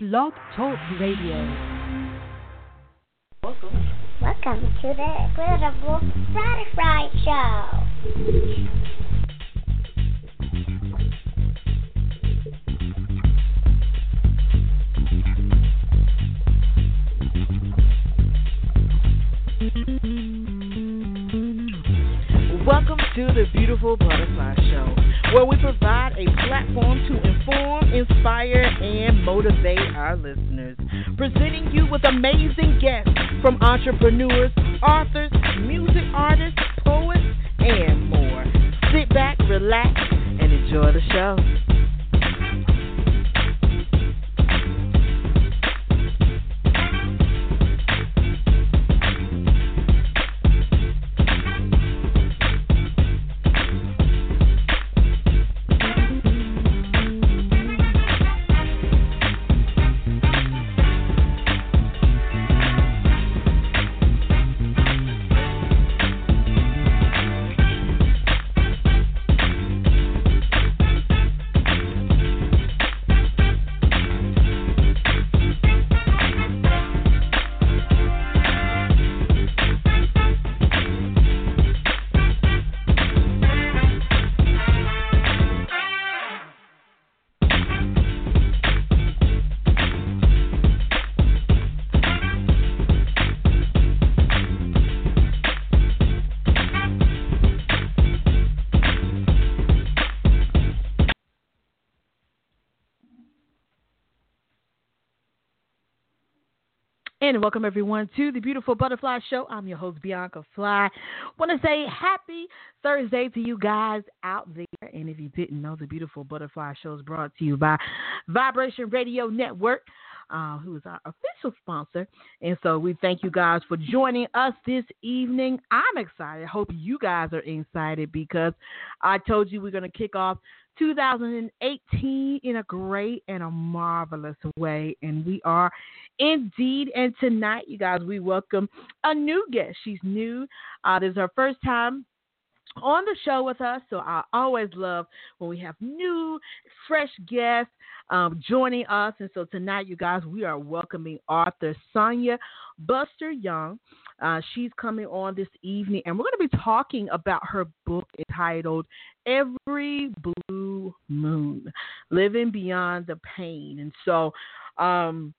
Blog Talk Radio. Welcome. Welcome to the Incredible Butterfly Show. Welcome to the Beautiful Butterfly Show, where we provide a platform to inform, inspire, and motivate our listeners. Presenting you with amazing guests from entrepreneurs, authors, music artists, poets, and more. Sit back, relax, and enjoy the show. And welcome everyone to the Beautiful Butterfly Show. I'm your host Bianca Fly. Want to say happy Thursday to you guys out there. And if you didn't know, the Beautiful Butterfly Show is brought to you by Vibration Radio Network. Uh, who is our official sponsor. And so we thank you guys for joining us this evening. I'm excited. Hope you guys are excited because I told you we're going to kick off 2018 in a great and a marvelous way. And we are indeed. And tonight, you guys, we welcome a new guest. She's new. Uh, this is her first time on the show with us. So I always love when we have new, fresh guests um, joining us. And so tonight, you guys, we are welcoming author Sanya Buster Young. Uh, she's coming on this evening, and we're going to be talking about her book entitled Every Blue Moon Living Beyond the Pain. And so, um,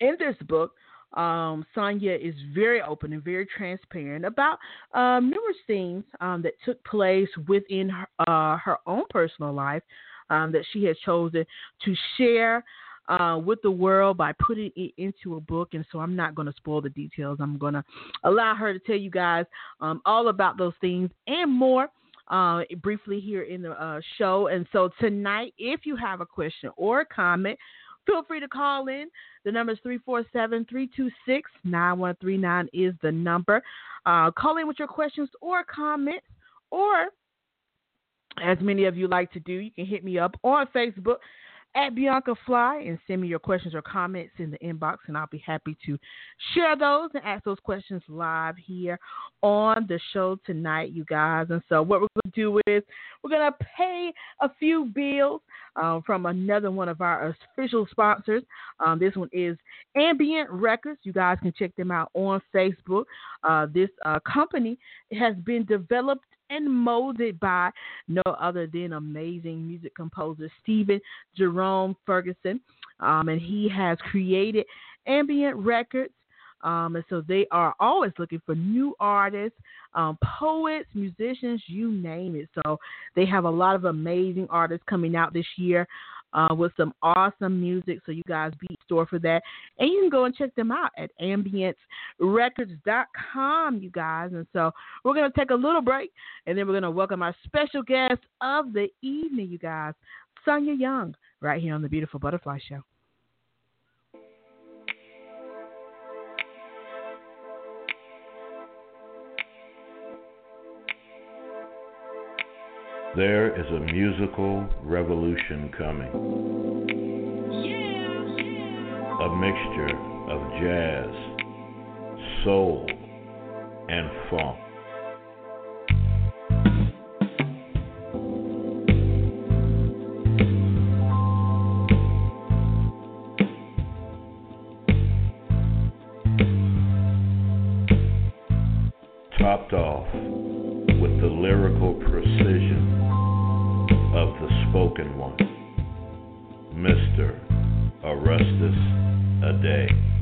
in this book, um, Sanya is very open and very transparent about um, numerous things um, that took place within her, uh, her own personal life um, that she has chosen to share uh, with the world by putting it into a book. And so I'm not going to spoil the details. I'm going to allow her to tell you guys um, all about those things and more. Uh, briefly here in the uh, show. And so tonight, if you have a question or a comment, feel free to call in. The number is 347 326 9139 is the number. Uh, call in with your questions or comments, or as many of you like to do, you can hit me up on Facebook at Bianca Fly and send me your questions or comments in the inbox, and I'll be happy to share those and ask those questions live here on the show tonight, you guys. And so, what we're going to do is we're going to pay a few bills uh, from another one of our official sponsors. Um, this one is Ambient Records. You guys can check them out on Facebook. Uh, this uh, company has been developed and molded by no other than amazing music composer Stephen Jerome Ferguson. Um, and he has created ambient records. Um, and so they are always looking for new artists, um, poets, musicians, you name it. So they have a lot of amazing artists coming out this year uh, with some awesome music. So you guys be store for that. And you can go and check them out at ambiencerecords.com, you guys. And so we're going to take a little break and then we're going to welcome our special guest of the evening, you guys, Sanya Young, right here on the Beautiful Butterfly Show. There is a musical revolution coming. A mixture of jazz, soul, and funk. Spoken one, Mr. Orestes Ade.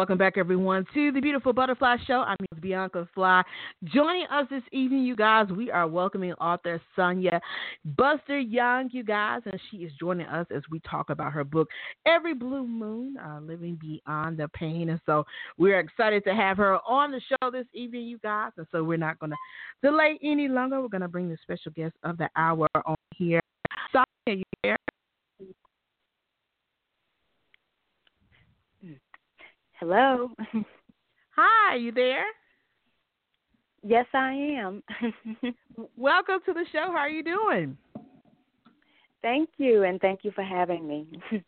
Welcome back, everyone, to the Beautiful Butterfly Show. I'm Bianca Fly. Joining us this evening, you guys, we are welcoming author Sanya Buster Young, you guys, and she is joining us as we talk about her book, Every Blue Moon, uh, Living Beyond the Pain. And so we're excited to have her on the show this evening, you guys. And so we're not going to delay any longer. We're going to bring the special guest of the hour on here. Sanya, you there? Hello. Hi, you there? Yes, I am. Welcome to the show. How are you doing? thank you, and thank you for having me.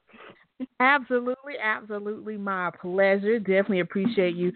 Absolutely, absolutely my pleasure. Definitely appreciate you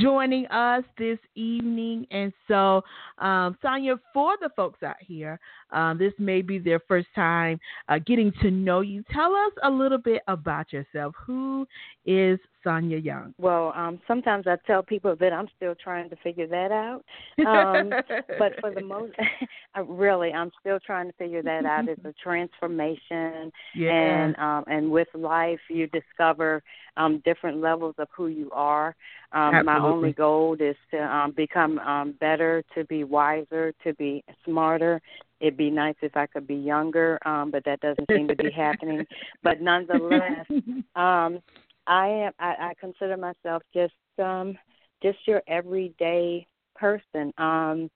joining us this evening. And so, um, Sanya, for the folks out here, um, this may be their first time uh, getting to know you. Tell us a little bit about yourself. Who is Sanya Young? well, um, sometimes I tell people that I'm still trying to figure that out. Um, but for the most, I really, I'm still trying to figure that out. It's a transformation, yeah, and um, and with life, you discover um, different levels of who you are. Um, my only goal is to um, become um, better, to be wiser, to be smarter. It'd be nice if I could be younger, um, but that doesn't seem to be happening. But nonetheless, um, I am. I, I consider myself just um, just your everyday person. Um,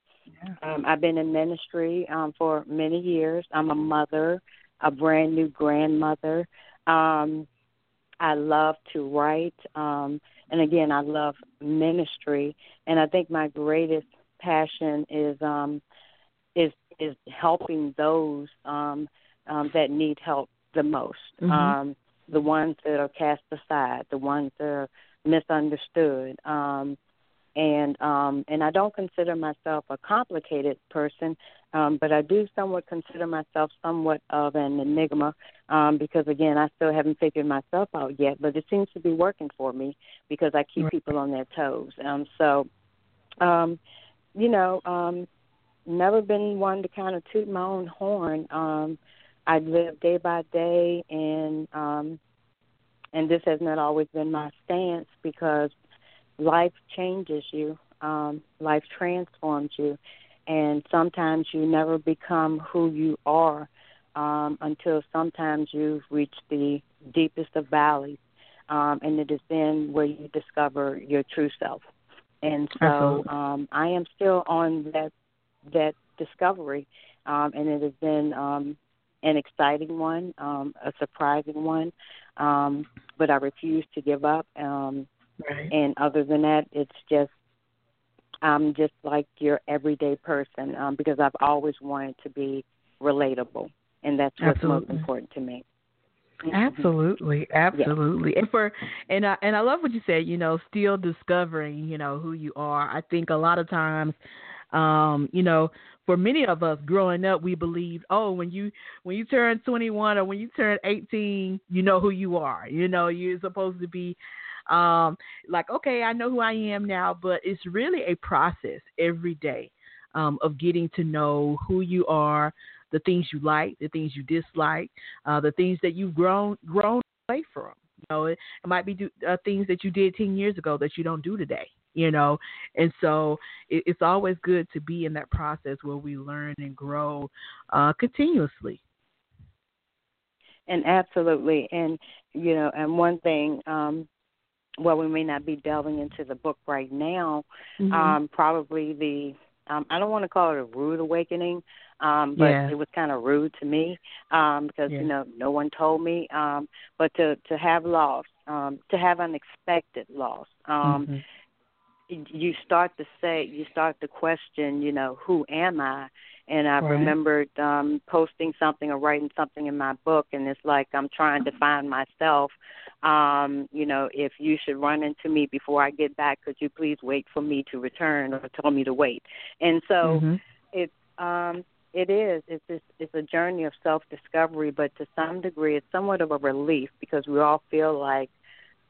um, I've been in ministry um, for many years. I'm a mother, a brand new grandmother. Um, I love to write, um, and again, I love ministry. And I think my greatest passion is um, is is helping those um, um, that need help the most. Mhm. Um, the ones that are cast aside, the ones that are misunderstood. Um, and um, and I don't consider myself a complicated person, um, but I do somewhat consider myself somewhat of an enigma um, because again, I still haven't figured myself out yet. But it seems to be working for me because I keep Right. people on their toes. Um, so, um, you know, um, never been one to kind of toot my own horn. Um, I live day by day, and um, and this has not always been my stance because life changes you, um, life transforms you, and sometimes you never become who you are um, until sometimes you've reached the deepest of valleys, um, and it is then where you discover your true self. And so um, I am still on that that discovery, um, and it has been um, an exciting one, um, a surprising one, um, but I refuse to give up. Um, Right. and other than that, it's just I'm just like your everyday person um, because I've always wanted to be relatable, and that's what's most important to me. Absolutely, absolutely. And for and I and I love what you said, you know, still discovering, you know, who you are. I think a lot of times um, you know, for many of us growing up, we believed, oh, when you when you turn 21 or when you turn 18, you know who you are. You know, you're supposed to be um like, okay, I know who I am now, but it's really a process every day um, of getting to know who you are, the things you like, the things you dislike, uh, the things that you've grown grown away from. Know, it, it might be do, uh, things that you did ten years ago that you don't do today. You know, and so it, it's always good to be in that process where we learn and grow uh, continuously. And absolutely, and you know, and one thing, um, well, we may not be delving into the book right now. Mm-hmm. Um, probably the um, I don't want to call it a rude awakening, um, but Yeah. it was kind of rude to me um, because Yeah. you know no one told me. Um, but to to have loss, um, to have unexpected loss, um, Mhm. you start to say, you start to question, you know, who am I? And I Right. remembered um posting something or writing something in my book, and it's like I'm trying to find myself. Um, you know, if you should run into me before I get back, could you please wait for me to return or tell me to wait? And so Mhm. it's um it is it's it's, it's a journey of self discovery but to some degree it's somewhat of a relief because we all feel like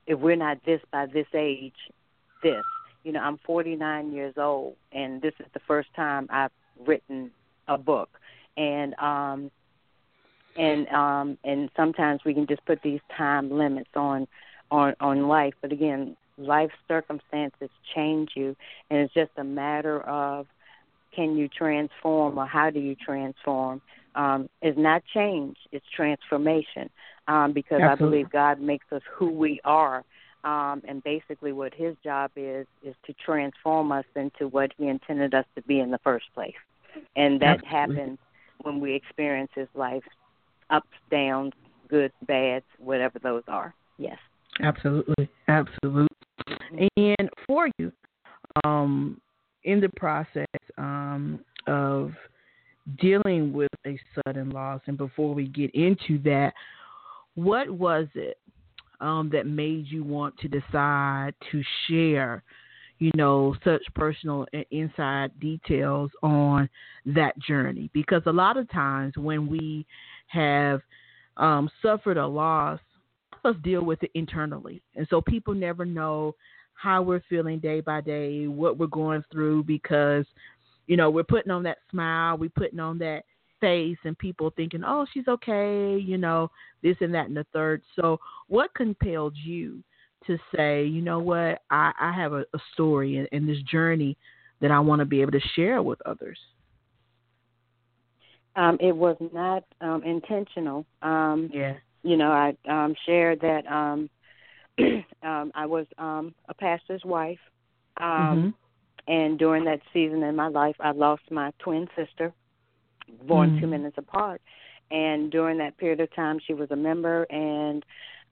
if we're not this by this age this you know i'm 49 years old and this is the first time i've written a book. And um and um and sometimes we can just put these time limits on on on life. But again life circumstances change you and it's just a matter of can you transform or how do you transform um, is not change, it's transformation. Um, because I believe God makes us who we are. Um, and basically what his job is is to transform us into what he intended us to be in the first place. And that Absolutely. happens when we experience his life ups, downs, good, bads, whatever those are. Yes. Absolutely, absolutely. And for you, um, in the process um, of dealing with a sudden loss, and before we get into that, what was it um, that made you want to decide to share, you know, such personal and inside details on that journey? Because a lot of times when we have um, suffered a loss, us deal with it internally. And so people never know how we're feeling day by day, what we're going through because, you know, we're putting on that smile, we're putting on that face and people thinking, Oh, she's okay, you know, this and that and the third. So what compelled you to say, you know what, I, I have a, a story and, and this journey that I want to be able to share with others? Um, it was not um, intentional. Um, Yeah. you know, I um shared that um um I was um a pastor's wife. Um and during that season in my life I lost my twin sister, born two Mhm. minutes apart. And during that period of time she was a member and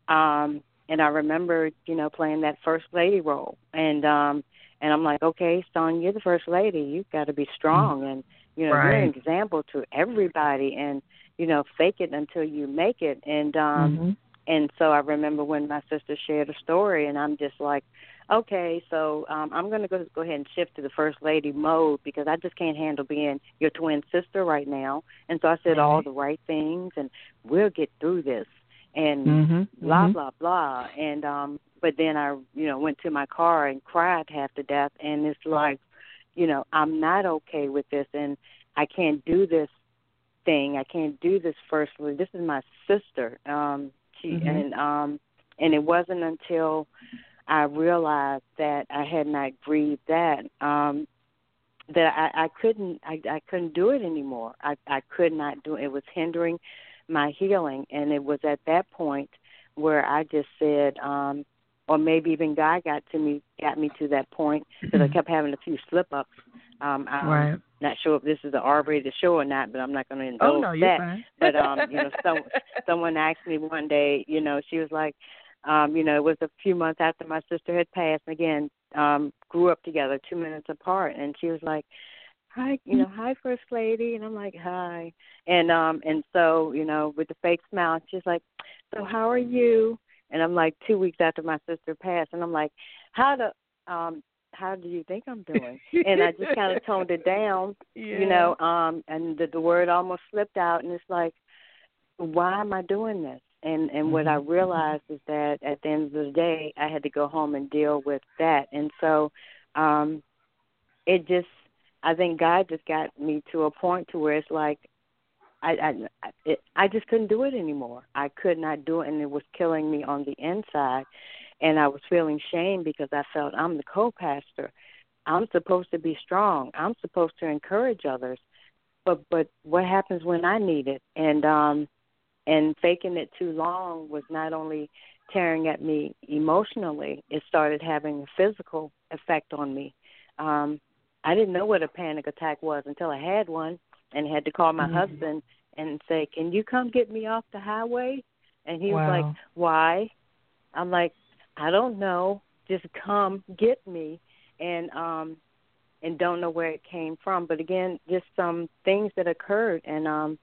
um and I remember, you know, playing that first lady role. And um and I'm like, Okay, Son, you're the first lady, you've gotta be strong and you know, you're an example to everybody and you know, fake it until you make it. And um Mhm. And so I remember when my sister shared a story, and I'm just like, okay, so um, I'm going to go go ahead and shift to the first lady mode because I just can't handle being your twin sister right now. And so I said all the right things, and we'll get through this, and Mhm. blah Mhm. blah blah. And um, but then I, you know, went to my car and cried half to death, and it's like, you know, I'm not okay with this, and I can't do this thing. I can't do this firstly. This is my sister. Um she Mhm. and um and it wasn't until I realized that I had not grieved that um that I, I couldn't I, I couldn't do it anymore. I, I could not do it. It was hindering my healing and it was at that point where I just said, um or maybe even God got to me got me to that point because I kept having a few slip ups. Um I'm Right. Not sure if this is an R rated show or not, but I'm not gonna Oh indulge no, that fine. but um you know some someone asked me one day you know she was like um you know it was a few months after my sister had passed and again um grew up together two minutes apart and she was like hi you know hi first lady and i'm like hi and um and so you know with the fake smile she's like so how are you and i'm like two weeks after my sister passed and i'm like how do um how do you think i'm doing? And i just kind of toned it down you know um and the, the word almost slipped out and it's like why am i doing this? And and what i realized is that at the end of the day i had to go home and deal with that. And so um it just I think God just got me to a point to where it's like I I it, I just couldn't do it anymore. I could not do it, and it was killing me on the inside. And I was feeling shame because I felt I'm the co-pastor. I'm supposed to be strong. I'm supposed to encourage others. But but what happens when I need it? And um and faking it too long was not only tearing at me emotionally, it started having a physical effect on me. Um I didn't know what a panic attack was until I had one and had to call my mm-hmm. husband and say, "Can you come get me off the highway?" And he wow. was like, "Why?" I'm like, "I don't know. Just come get me." And um and don't know where it came from, but again, just some things that occurred and um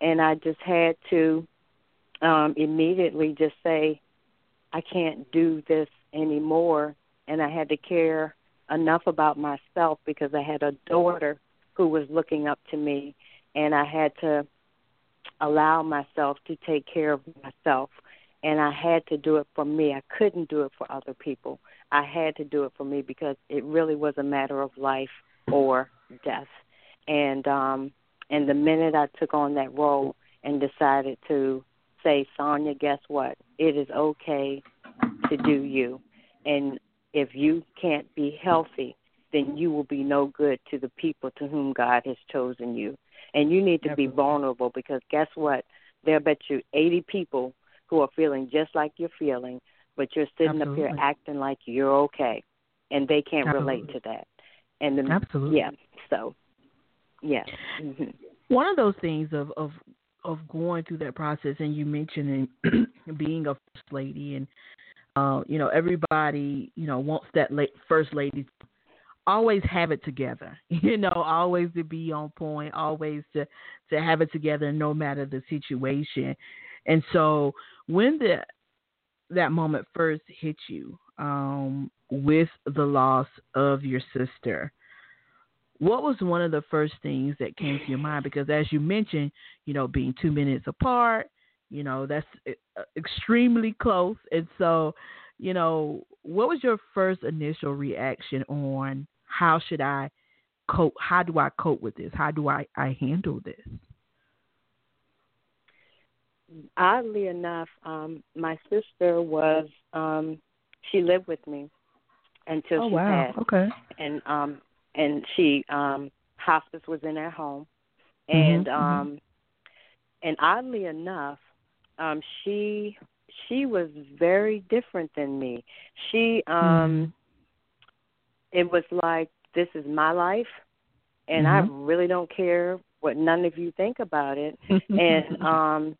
and I just had to um immediately just say I can't do this anymore and I had to care enough about myself because I had a daughter who was looking up to me, and I had to allow myself to take care of myself. And I had to do it for me. I couldn't do it for other people. I had to do it for me because it really was a matter of life or death. And um and the minute I took on that role and decided to say, Sanya, guess what? It is okay to do you. And if you can't be healthy, then you will be no good to the people to whom God has chosen you. And you need to be vulnerable because guess what? There bet you 80 people who are feeling just like you're feeling, but you're sitting Absolutely. up here acting like you're okay, and they can't Absolutely. relate to that. And the, Absolutely. yeah, so yeah. hmm One of those things of of of going through that process, and you mentioning being a first lady, and uh, you know everybody you know wants that la- first lady always have it together. You know, always to be on point, always to to have it together no matter the situation. And so when the that moment first hit you um, with the loss of your sister, what was one of the first things that came to your mind? Because as you mentioned, you know, being two minutes apart, you know, that's uh, extremely close. And so, you know, what was your first initial reaction on how should I cope? How do I cope with this? How do I, I handle this? Oddly enough, um, my sister was um, she lived with me until oh she wow, passed, okay. and um, and she um, hospice was in her home, Mhm, and mhm. um, and oddly enough, um, she she was very different than me. She um Mhm. it was like this is my life and I Mhm. really don't care what none of you think about it and um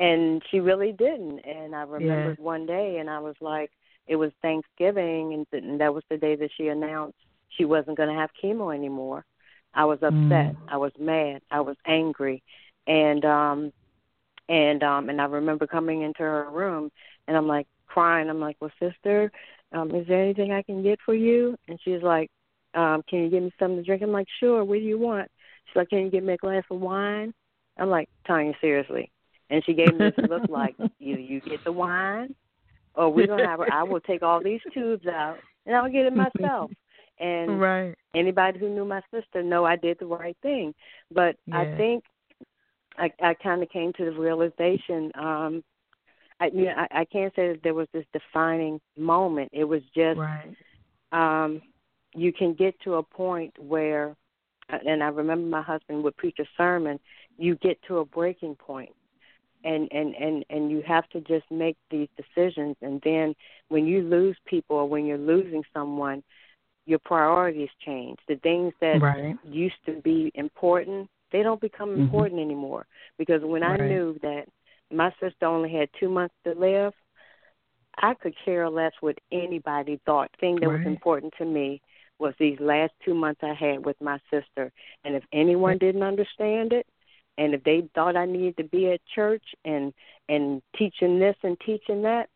and she really didn't and I remembered one day and I was like it was Thanksgiving and, th- and that was the day that she announced she wasn't going to have chemo anymore. I was upset. Mm. I was mad. I was angry. And um and um and I remember coming into her room and I'm like crying. I'm like, "Well, sister, um is there anything I can get for you?" And she's like, um, "Can you give me something to drink?" I'm like, "Sure. What do you want?" She's like, "Can you get me a glass of wine?" I'm like, "Tanya, seriously." And she gave me this look like, "You you get the wine, or we're gonna have. I will take all these tubes out and I'll get it myself." And right. anybody who knew my sister know I did the right thing. But I think I I kind of came to the realization. um I you know, I, I can't say that there was this defining moment. It was just Right. um you can get to a point where and I remember my husband would preach a sermon, you get to a breaking point and and and and you have to just make these decisions. And then when you lose people or when you're losing someone your priorities change. The things that Right. used to be important they don't become Mhm. important anymore. Because when i knew that my sister only had two months to live i could care less what anybody thought. The thing that was important to me was these last two months i had with my sister. And if anyone didn't understand it and if they thought I needed to be at church and and teaching this and teaching that,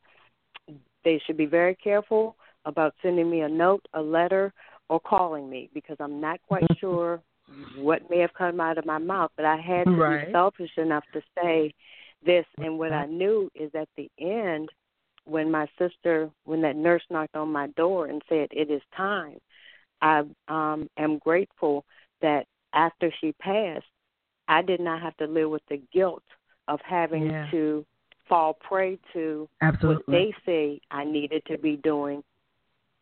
they should be very careful about sending me a note, a letter, or calling me because I'm not quite sure what may have come out of my mouth. But I had to Right. be selfish enough to say this, and what I knew is at the end, when my sister, when that nurse knocked on my door and said it is time, I um am grateful that after she passed, I did not have to live with the guilt of having Yeah. to fall prey to Absolutely. what they say I needed to be doing.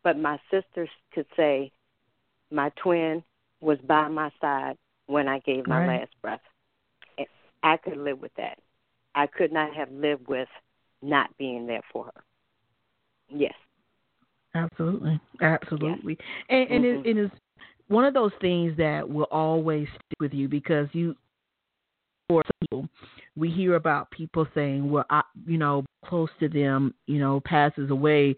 But my sisters could say my twin was by my side when I gave my Right. last breath. And I could live with that. I could not have lived with not being there for her. Yes. Absolutely, absolutely, and and Mhm. it, it is one of those things that will always stick with you because you, for people, we hear about people saying, "Well, I, you know, close to them, you know, passes away."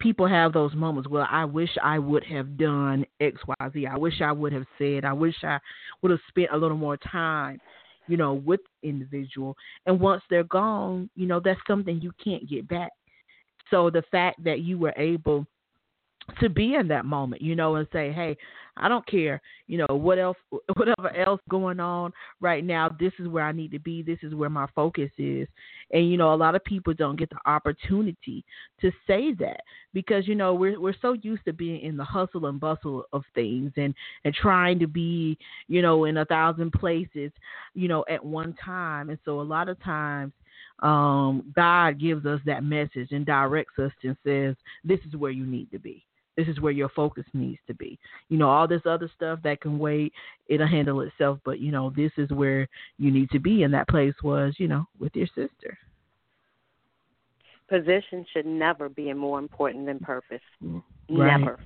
People have those moments. Well, I wish I would have done X, Y, Z. I wish I would have said. I wish I would have spent a little more time, you know, with the individual. And once they're gone, you know, that's something you can't get back. So the fact that you were able to be in that moment, you know, and say, "Hey, I don't care, you know, what else, whatever else going on right now. This is where I need to be. This is where my focus is." And you know, a lot of people don't get the opportunity to say that because you know we're we're so used to being in the hustle and bustle of things and and trying to be, you know, in a thousand places, you know, at one time. And so a lot of times um, God gives us that message and directs us and says, "This is where you need to be. This is where your focus needs to be. You know, all this other stuff that can wait, it'll handle itself. But you know, this is where you need to be. And that place was, you know, with your sister. Position should never be more important than purpose. Right. Never.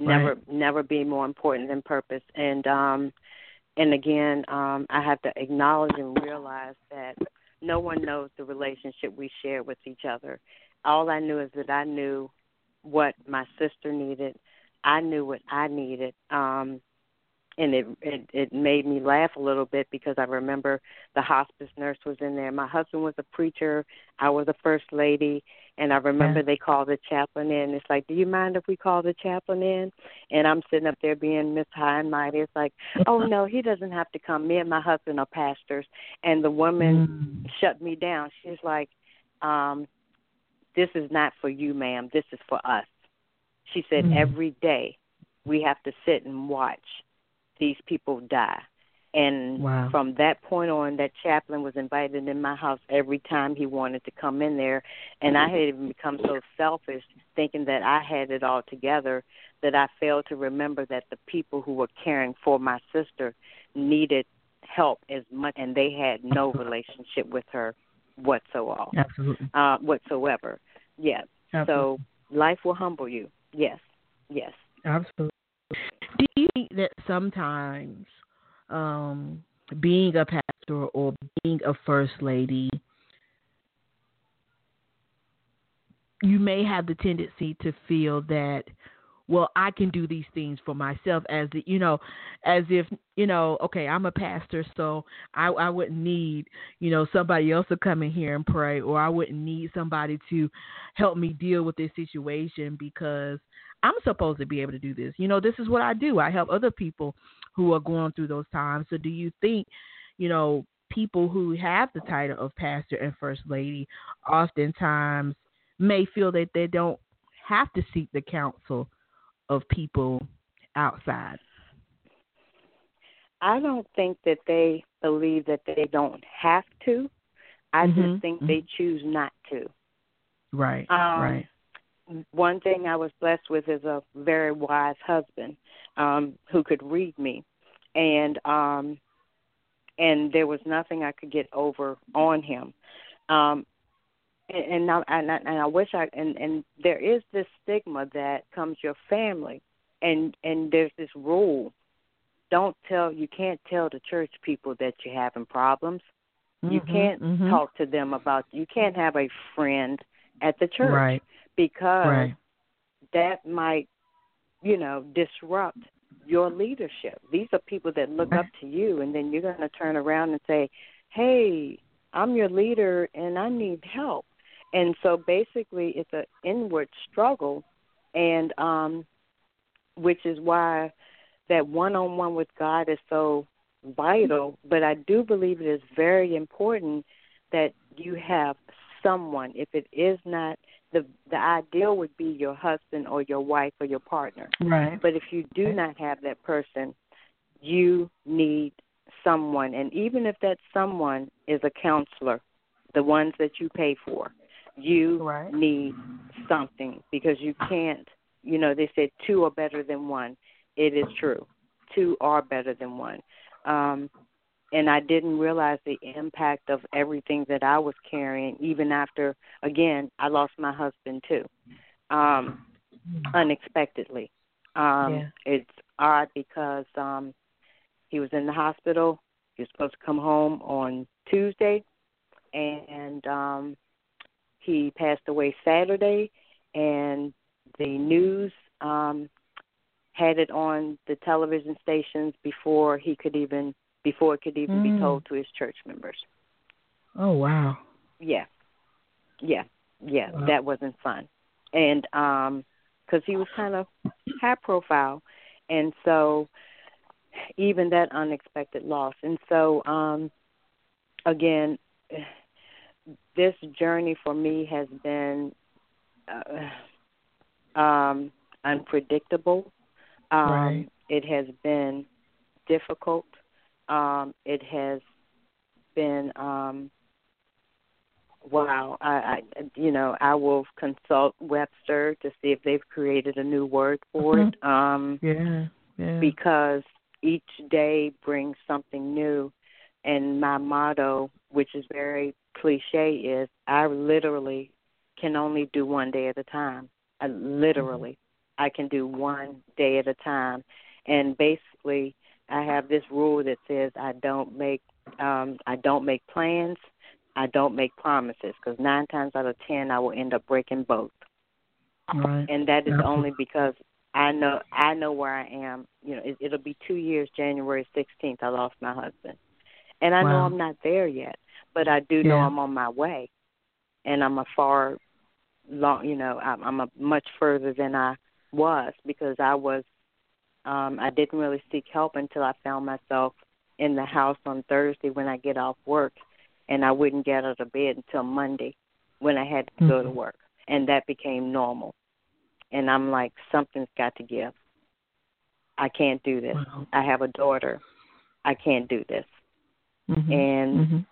Never Right. never be more important than purpose. And um and again, um I have to acknowledge and realize that no one knows the relationship we share with each other. All I knew is that I knew what my sister needed. I knew what I needed. Um and it, it it made me laugh a little bit because I remember the hospice nurse was in there. My husband was a preacher. I was a first lady, and I remember Yeah. they called the chaplain in. It's like, do you mind if we call the chaplain in? And I'm sitting up there being Miss High and Mighty. It's like, oh no, he doesn't have to come. Me and my husband are pastors, and the woman Mm. shut me down. She's like, um, this is not for you, ma'am. This is for us. She said, Mm. every day we have to sit and watch these people die. And Wow. from that point on, that chaplain was invited in my house every time he wanted to come in there. And I had even become so selfish, thinking that I had it all together, that I failed to remember that the people who were caring for my sister needed help as much, and they had no relationship with her whatsoever. Absolutely. Uh, whatsoever. Yeah. Absolutely. So life will humble you. Yes. Yes. Absolutely. Do you think that sometimes um, being a pastor or being a first lady, you may have the tendency to feel that, well, I can do these things for myself, as the, you know, as if you know, okay, I'm a pastor, so I, I wouldn't need, you know, somebody else to come in here and pray, or I wouldn't need somebody to help me deal with this situation because I'm supposed to be able to do this. You know, this is what I do. I help other people who are going through those times. So do you think, you know, people who have the title of pastor and first lady oftentimes may feel that they don't have to seek the counsel of people outside? I don't think that they believe that they don't have to. I Mhm, just think they choose not to. Right. Um, right. One thing I was blessed with is a very wise husband um, who could read me, and um, and there was nothing I could get over on him. Um, and and I, and I, and I wish I and and there is this stigma that comes your family, and and there's this rule don't tell you can't tell the church people that you're having problems. You Mhm, can't mhm. talk to them about you can't have a friend at the church Right. because Right. that might, you know, disrupt your leadership. These are people that look up to you and then you're going to turn around and say, "Hey, I'm your leader and I need help." And so basically it's an inward struggle and um which is why that one-on-one with God is so vital, but I do believe it is very important that you have someone, if it is not the the ideal would be your husband or your wife or your partner. Right. But if you do not have that person, you need someone, and even if that someone is a counselor, the ones that you pay for, you Right. need something because you can't. You know, they said two are better than one. It is true. Two are better than one. Um, and I didn't realize the impact of everything that I was carrying, even after, again, I lost my husband too, um, unexpectedly. Um, Yeah. It's odd because um, he was in the hospital. He was supposed to come home on Tuesday, and um, he passed away Saturday, and the news um, had it on the television stations before he could even before it could even be Mm. told to his church members. Oh wow. Yeah, yeah, yeah. Wow. That wasn't fun, and um, because he was kind of high profile, and so even that unexpected loss, and so um, again, this journey for me has been uh, um, unpredictable. Um, Right. It has been difficult. Um, it has been um, wow. I, I, you know, I will consult Webster to see if they've created a new word for it. Um, Yeah. Yeah. because each day brings something new. And my motto, which is very cliche, is I literally can only do one day at a time. I literally, I can do one day at a time. And basically, I have this rule that says I don't make um I don't make plans, I don't make promises because nine times out of ten I will end up breaking both right. and that is only because I know I know where I am. You know, it, it'll be two years, January sixteenth. I lost my husband, and I know I'm not there yet, but I do know Yeah. I'm on my way, and I'm a far long. You know, I'm, I'm a much further than I was because I was. Um, I didn't really seek help until I found myself in the house on Thursday when I get off work, and I wouldn't get out of bed until Monday when I had to go to Mhm. work, and that became normal and I'm like, something's got to give. I can't do this. Wow. I have a daughter. I can't do this. Mhm. And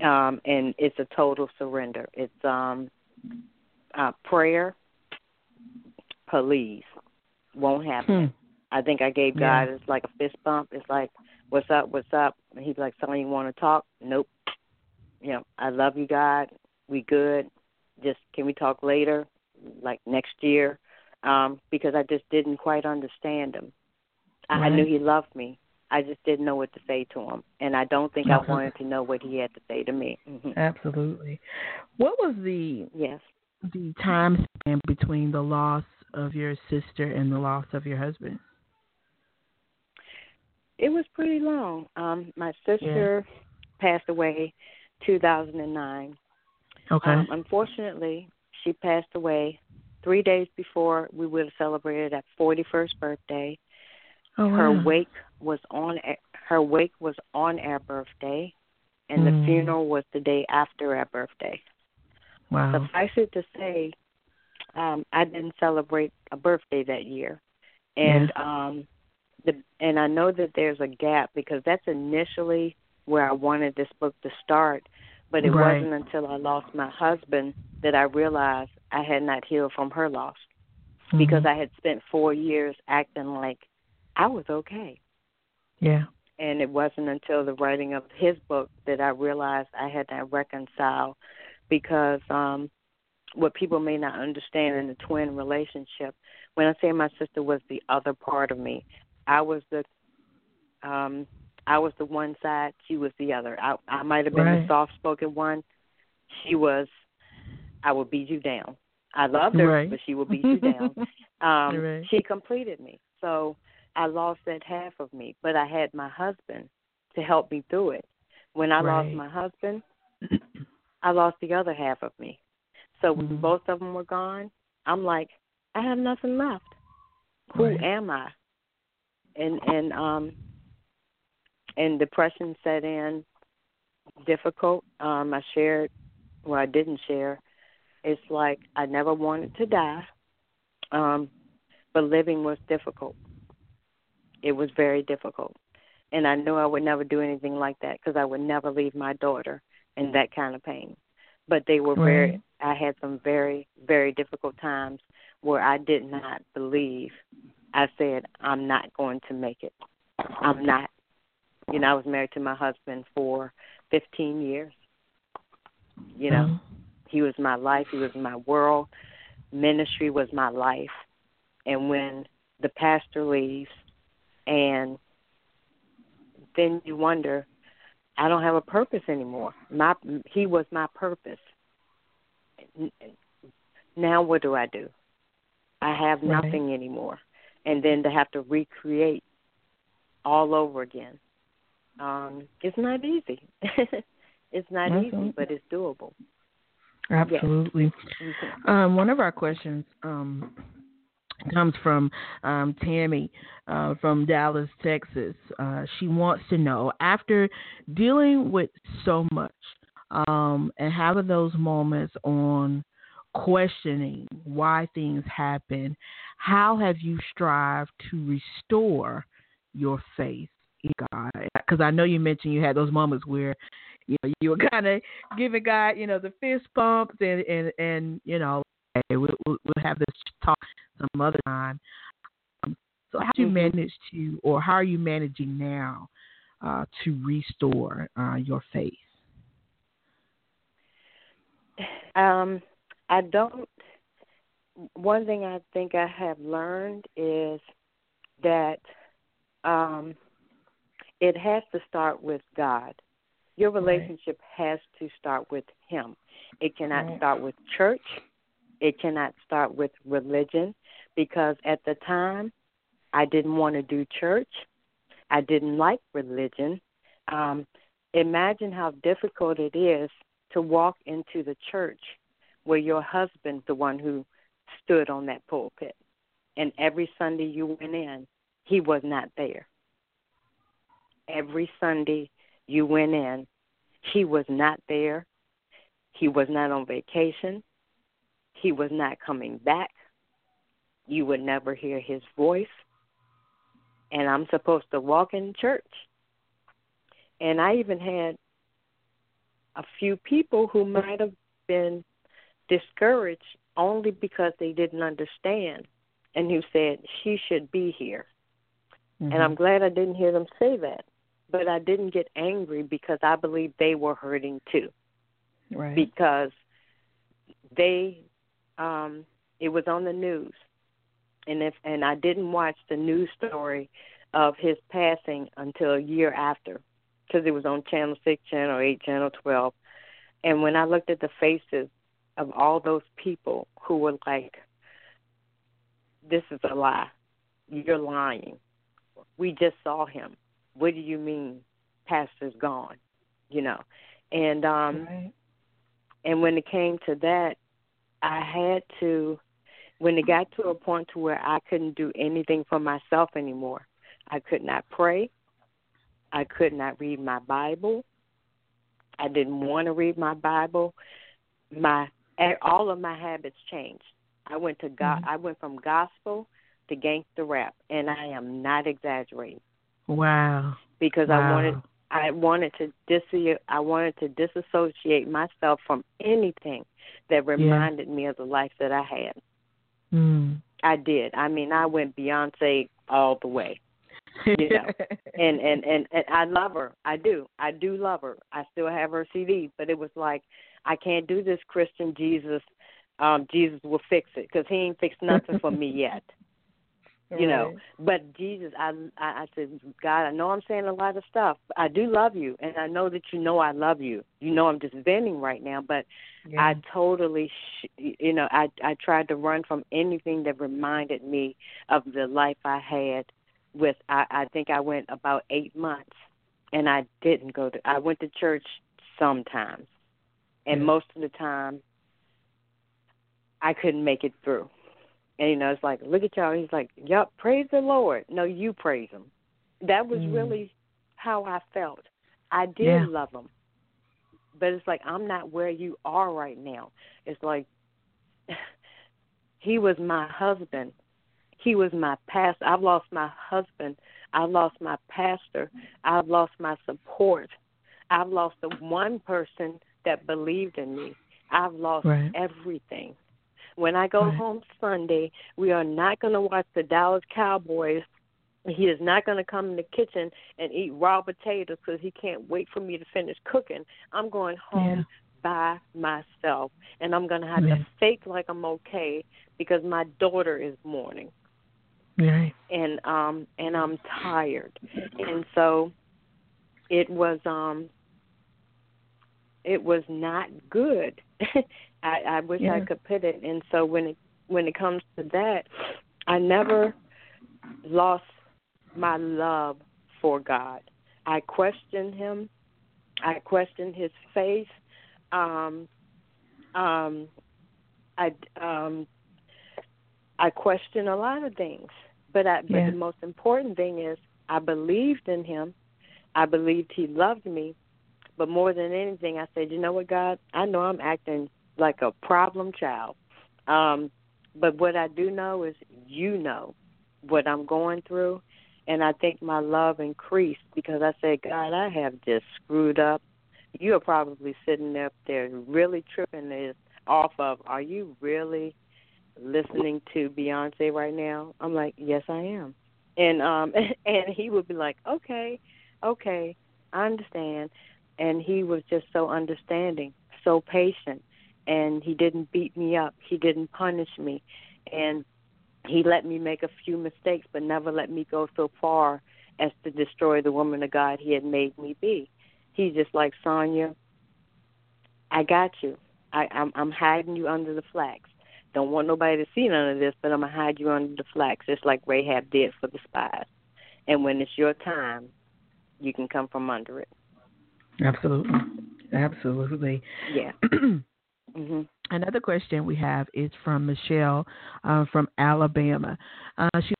Mhm. um and it's a total surrender. It's um uh prayer, please. Won't happen. Hmm. I think I gave Yeah. God it's like a fist bump. It's like, What's up, what's up? And he'd like, Something you wanna talk? Nope. You know, I love you, God. We good. Just can we talk later? Like next year? Um, because I just didn't quite understand him. I, I knew he loved me. I just didn't know what to say to him. And I don't think. I wanted to know what he had to say to me. hmm Absolutely. What was the Yes. the time span between the loss of your sister and the loss of your husband? It was pretty long. Um, my sister passed away 2009. Okay. Um, unfortunately, she passed away three days before we would have celebrated her 41st birthday. oh, Her wow. wake was on her wake was on our birthday, and Mm. the funeral was the day after our birthday. Wow. Suffice it to say, um, I didn't celebrate a birthday that year, and um, the and I know that there's a gap because that's initially where I wanted this book to start, but it Right. wasn't until I lost my husband that I realized I had not healed from her loss because Mhm. I had spent four years acting like I was okay. Yeah. And it wasn't until the writing of his book that I realized I had to reconcile because um what people may not understand in the twin relationship, when I say my sister was the other part of me, I was the um I was the one side, she was the other. I I might have been Right. the soft spoken one. She was I would beat you down. I loved her, Right. but she would beat you down. Um Right. she completed me. So I lost that half of me, but I had my husband to help me through it. When I lost my husband, I lost the other half of me. So when Mhm. both of them were gone, I'm like, I have nothing left. Who Right. am I? And and um and depression set in difficult. Um I shared well I didn't share. It's like I never wanted to die, um, but living was difficult. It was very difficult, and I knew I would never do anything like that because I would never leave my daughter in that kind of pain. But they were very, I had some very very difficult times where I did not believe. I said I'm not going to make it. I'm not. You know, I was married to my husband for 15 years. You know, Mhm. he was my life. He was my world. Ministry was my life. And when the pastor leaves, and then you wonder, I don't have a purpose anymore. My he was my purpose. Now what do I do? I have Right. nothing anymore. And then to have to recreate all over again. Um, it's not easy. it's not easy, but it's doable. Absolutely. Mhm. Um, one of our questions um, comes from um, Tammy uh, from Dallas, Texas. Uh, she wants to know after dealing with so much um, and having those moments on questioning why things happen, how have you strived to restore your faith in God? Because I know you mentioned you had those moments where you know you were kind of giving God, you know, the fist bumps and and and you know, we'll we'll have this talk some other time. Um, so how do you Mhm. manage to, or how are you managing now uh, to restore uh, your faith? Um, I don't. One thing I think I have learned is that um, it has to start with God. Your Right. relationship has to start with Him. It cannot Right. start with church. It cannot start with religion because at the time I didn't want to do church. I didn't like religion. Um, imagine how difficult it is to walk into the church where your husband's the one who stood on that pulpit. And every Sunday you went in, he was not there. Every Sunday you went in, he was not there. He was not on vacation. He was not coming back. You would never hear his voice. And I'm supposed to walk in church. And I even had a few people who might have been discouraged only because they didn't understand and who said she should be here. And I'm glad I didn't hear them say that. But I didn't get angry because I believe they were hurting too. right. Because they um it was on the news. And if and I didn't watch the news story of his passing until a year after because it was on channel 6, channel 8, channel 12. And when I looked at the faces of all those people who were like this is a lie. You're lying. We just saw him. What do you mean pastor's gone? You know. And um right. and when it came to that, I had to when it got to a point to where I couldn't do anything for myself anymore. I could not pray. I could not read my Bible. I didn't want to read my Bible. My all of my habits changed. I went to God. Mhm. I went from gospel to gangster rap, and I am not exaggerating Wow. because wow. I wanted I wanted to dis I wanted to disassociate myself from anything that reminded me of the life that I had. Mm. I did. I mean, I went Beyonce all the way. You know, And and and, and I love her. I do. I do love her. I still have her CD, but it was like I can't do this Christian Jesus um Jesus will fix it cuz he ain't fixed nothing for me yet. You know but jesus I, I i said god i know i'm saying a lot of stuff. But i do love you and i know that you know i love you. You know i'm just venting right now but Yeah. i totally sh- you know i i tried to run from anything that reminded me of the life i had with i i think i went about eight months and i didn't go to i went to church sometimes. And Yeah. most of the time i couldn't make it through and you know, it's like, look at y'all. He's like, "Yep, praise the Lord." No, you praise him. That was Mm. really how I felt. I did Yeah. love him, but it's like I'm not where you are right now. It's like he was my husband. He was my pastor. I've lost my husband. I've lost my pastor. I've lost my support. I've lost the one person that believed in me. I've lost Right. everything. When I go Right. home Sunday, we are not going to watch the Dallas Cowboys. He is not going to come in the kitchen and eat raw potatoes because he can't wait for me to finish cooking. I'm going home Yeah. by myself, and I'm going to have Yeah. to fake like I'm okay because my daughter is mourning Right. and um and I'm tired. And so it was um it was not good. I I wish I could put it. And so when it when it comes to that, I never lost my love for God. I questioned him. I questioned his faith. Um um I um I question a lot of things, but I, Yeah. but the most important thing is I believed in him. I believed he loved me, but more than anything, I said, you know what, God, I know I'm acting like a problem child, um, but what I do know is you know what I'm going through, and I think my love increased because I said, God, I have just screwed up. You are probably sitting up there really tripping this off of. Are you really? listening to Beyonce right now? I'm like, yes, I am. And um and he would be like, okay, okay, I understand. And he was just so understanding, so patient, and he didn't beat me up. He didn't punish me, and he let me make a few mistakes, but never let me go so far as to destroy the woman of God he had made me be. He's just like Sanya. I got you. I, I'm I'm hiding you under the flags. Don't want nobody to see none of this, but I'm gonna hide you under the flags, just like Rahab did for the spies. And when it's your time, you can come from under it. Absolutely. Absolutely. Yeah. mhm. Another question we have is from Michelle uh, from Alabama. Uh, she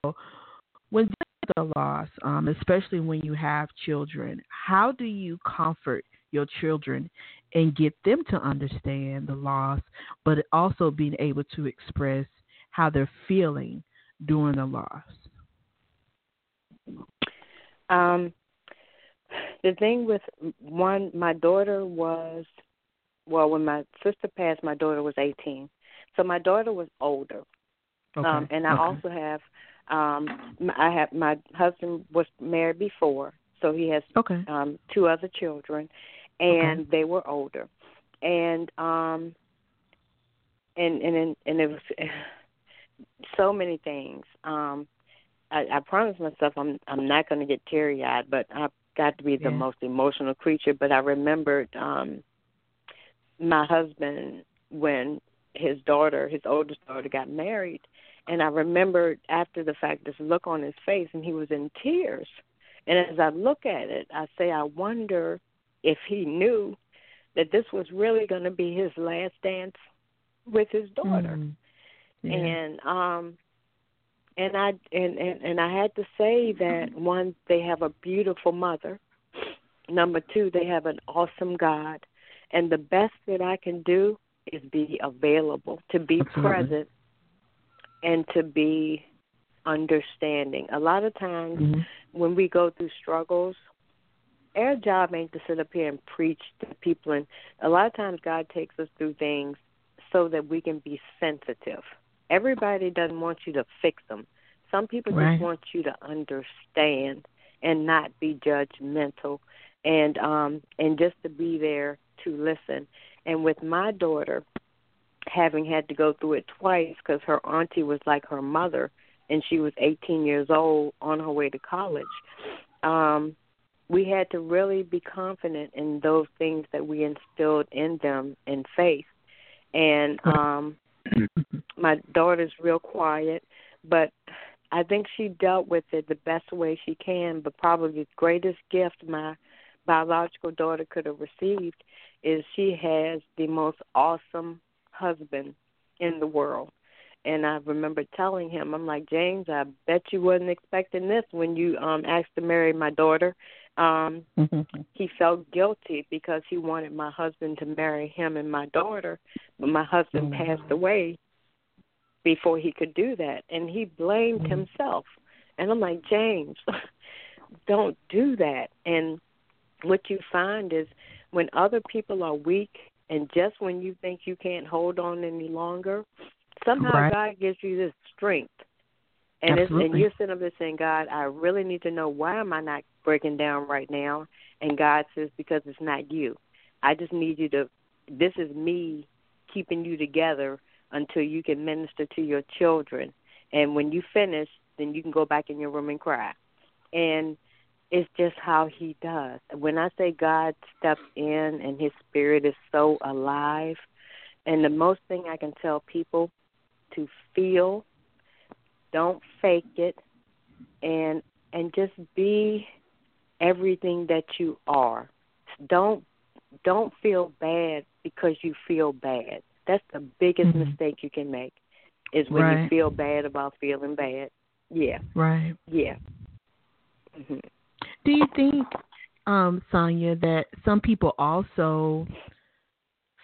when a loss, um, especially when you have children, how do you comfort your children and get them to understand the loss, but also being able to express how they're feeling during the loss? Um, the thing with one, my daughter was, well, when my sister passed, my daughter was 18. So my daughter was older. Okay. Um, and I okay. also have, um, I have my husband was married before, so he has okay. um, two other children, and they were older, and um, and and and, and it was so many things. Um, I, I promised myself I'm I'm not going to get teary eyed, but I've got to be the Yeah. most emotional creature. But I remembered um, my husband when his daughter, his oldest daughter, got married, and I remembered after the fact this look on his face, and he was in tears. And as I look at it, I say, I wonder if he knew that this was really going to be his last dance with his daughter. Mhm. Yeah. And um and I and, and and I had to say that one they have a beautiful mother. Number 2, they have an awesome God. And the best that I can do is be available, to be Absolutely. present and to be understanding. A lot of times Mhm. when we go through struggles, our job ain't to sit up here and preach to people. And a lot of times, God takes us through things so that we can be sensitive. Everybody doesn't want you to fix them. Some people Right. just want you to understand and not be judgmental, and um and just to be there to listen. And with my daughter, having had to go through it twice because her auntie was like her mother, and she was 18 years old on her way to college. Um, we had to really be confident in those things that we instilled in them in faith. And um, my daughter's real quiet, but I think she dealt with it the best way she can. But probably the greatest gift my biological daughter could have received is she has the most awesome husband in the world. And I remember telling him, I'm like, James, I bet you wasn't expecting this when you um asked to marry my daughter. Um Mhm. he felt guilty because he wanted my husband to marry him and my daughter, but my husband Mhm. passed away before he could do that, and he blamed Mm-hmm. himself. And I'm like, James, don't do that. And what you find is when other people are weak, and just when you think you can't hold on any longer, somehow Right. God gives you this strength. And it's, and you're sitting up there saying, God, I really need to know why am I not breaking down right now? And God says, because it's not you. I just need you to. This is me keeping you together until you can minister to your children. And when you finish, then you can go back in your room and cry. And it's just how he does. When I say God steps in and his spirit is so alive, and the most thing I can tell people to feel, don't fake it, and and just be everything that you are. Don't don't feel bad because you feel bad. That's the biggest Mhm. mistake you can make. Is when you feel bad about feeling bad. Yeah. Right. Yeah. hmm Do you think, um, Sanya, that some people also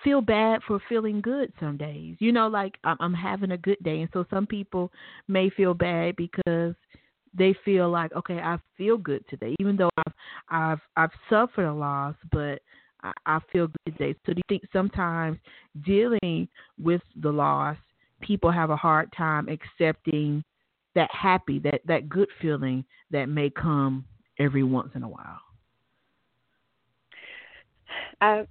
feel bad for feeling good some days? You know, like I'm, I'm having a good day, and so some people may feel bad because they feel like, okay, I feel good today, even though I've I've I've suffered a loss, but I, I feel good today. So do you think sometimes dealing with the loss, people have a hard time accepting that happy, that that good feeling that may come every once in a while. I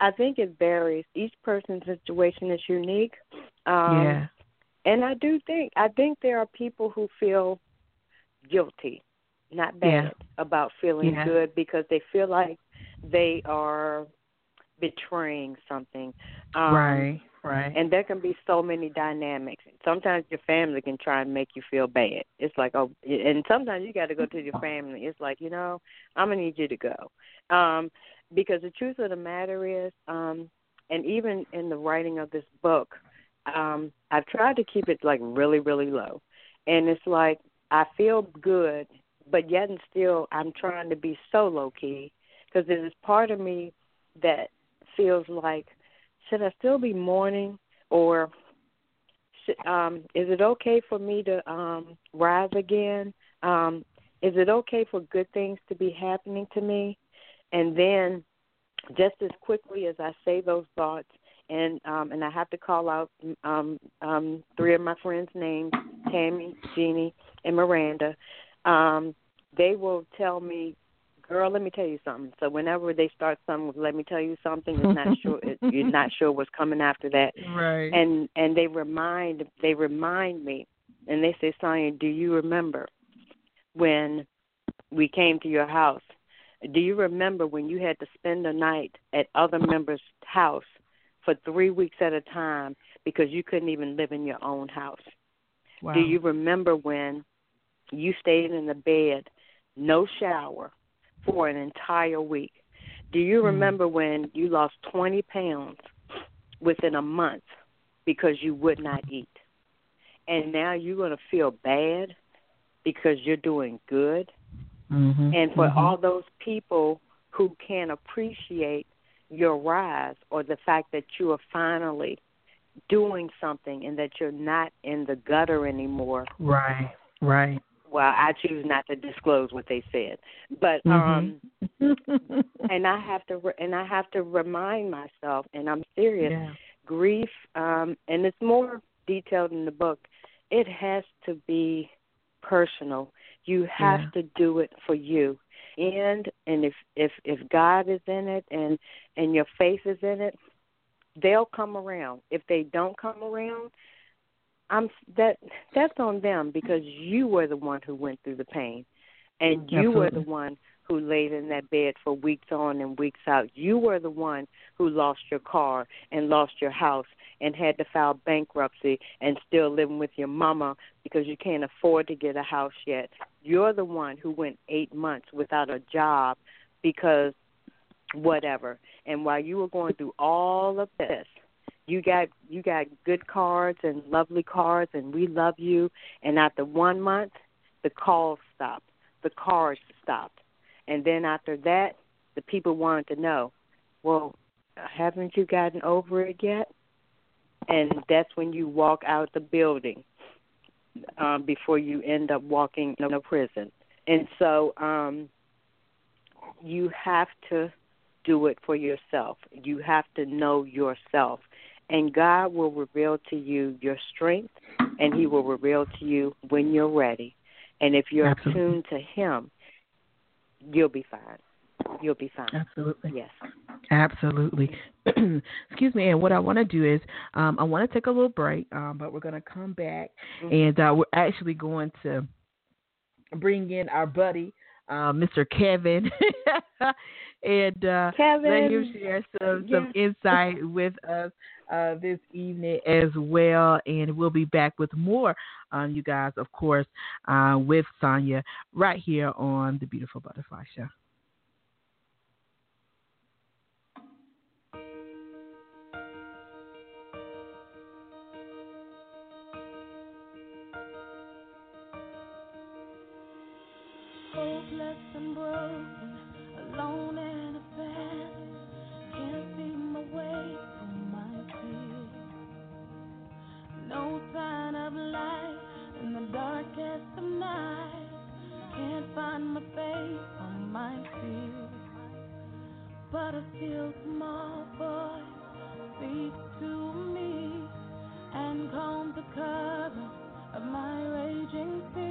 I think it varies. Each person's situation is unique. Um yeah. and I do think I think there are people who feel guilty, not bad Yeah. about feeling Yeah. good because they feel like they are betraying something. Um right. Right. and there can be so many dynamics. Sometimes your family can try and make you feel bad. It's like, oh, and sometimes you got to go to your family. It's like, you know, I'm gonna need you to go, um, because the truth of the matter is, um, and even in the writing of this book, um, I've tried to keep it like really, really low, and it's like I feel good, but yet and still I'm trying to be so low key because there's part of me that feels like should I still be mourning or um is it okay for me to um rise again? Um is it okay for good things to be happening to me? And then just as quickly as I say those thoughts and um and I have to call out um um three of my friends' names, Tammy, Jeannie, and Miranda. Um they will tell me girl, let me tell you something. So whenever they start something with "let me tell you something," it's not sure it, you're not sure what's coming after that. right. And and they remind they remind me, and they say, "Sanya, do you remember when we came to your house? Do you remember when you had to spend the night at other members' house for three weeks at a time because you couldn't even live in your own house? wow. Do you remember when you stayed in the bed, no shower, for an entire week? Do you Mm. remember when you lost 20 pounds within a month because you would not eat? And now you're going to feel bad because you're doing good? Mhm, And for mhm. all those people who can appreciate your rise or the fact that you are finally doing something and that you're not in the gutter anymore, right. Right. Well, I choose not to disclose what they said. But Mhm. um and I have to re- and I have to remind myself and I'm serious yeah. grief um and it's more detailed in the book. It has to be personal. You have Yeah. to do it for you. And and if if if God is in it and and your faith is in it, they'll come around. If they don't come around, I'm that that's on them because you were the one who went through the pain, and you were the one who laid in that bed for weeks on and weeks out. You were the one who lost your car and lost your house and had to file bankruptcy and still living with your mama because you can't afford to get a house yet. You're the one who went eight months without a job because whatever. And while you were going through all of this, you got you got good cards and lovely cards and we love you and after one month the calls stopped the cards stopped and then after that the people wanted to know well haven't you gotten over it yet and that's when you walk out the building um, before you end up walking in a prison. And so um, you have to do it for yourself. You have to know yourself. And God will reveal to you your strength, and He will reveal to you when you're ready. And if you're Absolutely. attuned to Him, you'll be fine. You'll be fine. Absolutely. Yes. Absolutely. Excuse me. And what I want to do is um, I want to take a little break, um, but we're going to come back Mhm. and uh, we're actually going to bring in our buddy, uh, Mr. Kevin, and uh, Kevin. let him share some, some Yeah. insight with us uh, this evening as well. And we'll be back with more, um, you guys, of course, uh, with Sanya right here on the Beautiful Butterfly Show. Hopeless and broken, my faith on my fears. But a still small voice speaks to me and calms the current of my raging sea.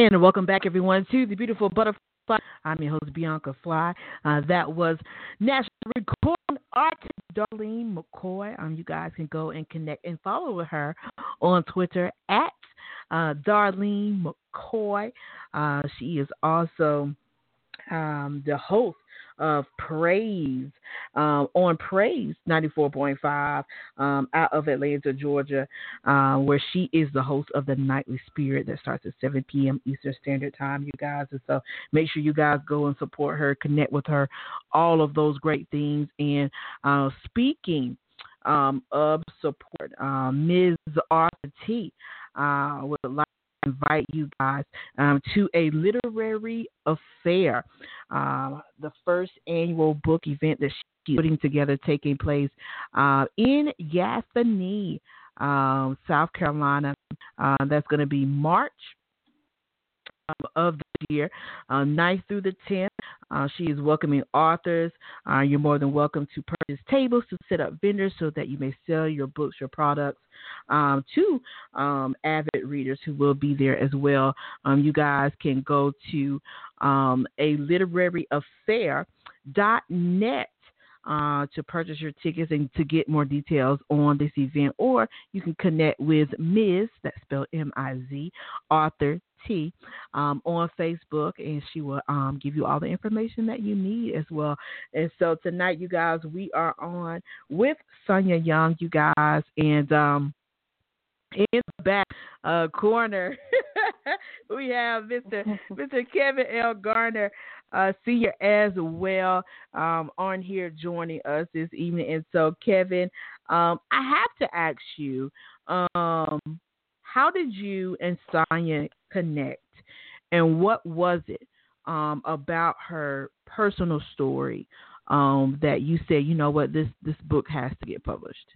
And welcome back, everyone, to the beautiful butterfly. I'm your host, Bianca Fly. Uh, that was national recording artist Darlene McCoy. Um, you guys can go and connect and follow with her on Twitter at uh, Darlene McCoy. Uh, she is also um, the host of Praise um, on Praise 94.5 um, out of Atlanta, Georgia, uh, where she is the host of the Nightly Spirit that starts at 7 p.m. Eastern Standard Time, you guys. And so make sure you guys go and support her, connect with her, all of those great things. And uh, speaking um, of support, uh, Ms. Arthur T. Uh, would like invite you guys um, to a literary affair, uh, the first annual book event that she's putting together, taking place uh, in Gaffney, um, South Carolina. Uh, that's going to be March um, of this year, uh, 9th through the 10th. Uh, she is welcoming authors. Uh, you're more than welcome to purchase tables to set up vendors so that you may sell your books, your products um, to um, avid readers who will be there as well. Um, you guys can go to um, a literary affair.net uh, to purchase your tickets and to get more details on this event, or you can connect with Ms. That's spelled M I Z Arthur T um, on Facebook, and she will um, give you all the information that you need as well. And so tonight, you guys, we are on with Sanya Young, you guys, and um, in the back uh, corner, we have Mr. Mr. Kevin L. Garner, uh, senior as well, um, on here joining us this evening. And so, Kevin, um, I have to ask you, um, how did you and Sanya connect, and what was it um, about her personal story um, that you said, you know what, this this book has to get published?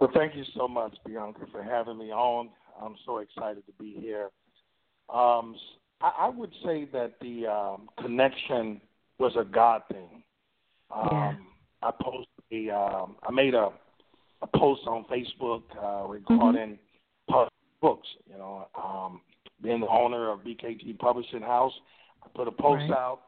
Well, thank you so much, Bianca, for having me on. I'm so excited to be here. Um, I, I would say that the um, connection was a God thing. Um, yeah. I posted a, um, I made a, a post on Facebook uh, regarding mm-hmm. Books. You know, um, being the owner of BKT Publishing House, I put a post right. out.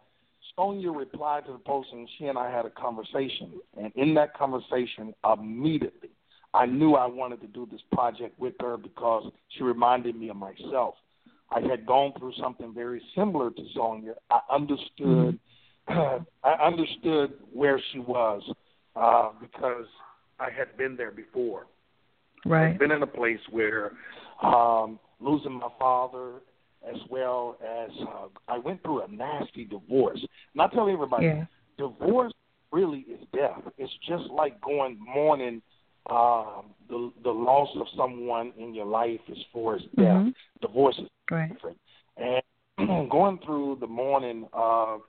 Sanya replied to the post, and she and I had a conversation. And in that conversation, immediately I knew I wanted to do this project with her because she reminded me of myself. I had gone through something very similar to Sanya. I understood. Mm-hmm. I understood where she was uh, because I had been there before. Right. I'd been in a place where um, losing my father, as well as uh, I went through a nasty divorce. And I tell everybody, Yeah. divorce really is death. It's just like going mourning um, the the loss of someone in your life as far as death. Mhm. Divorce is Right. different. And going through the mourning of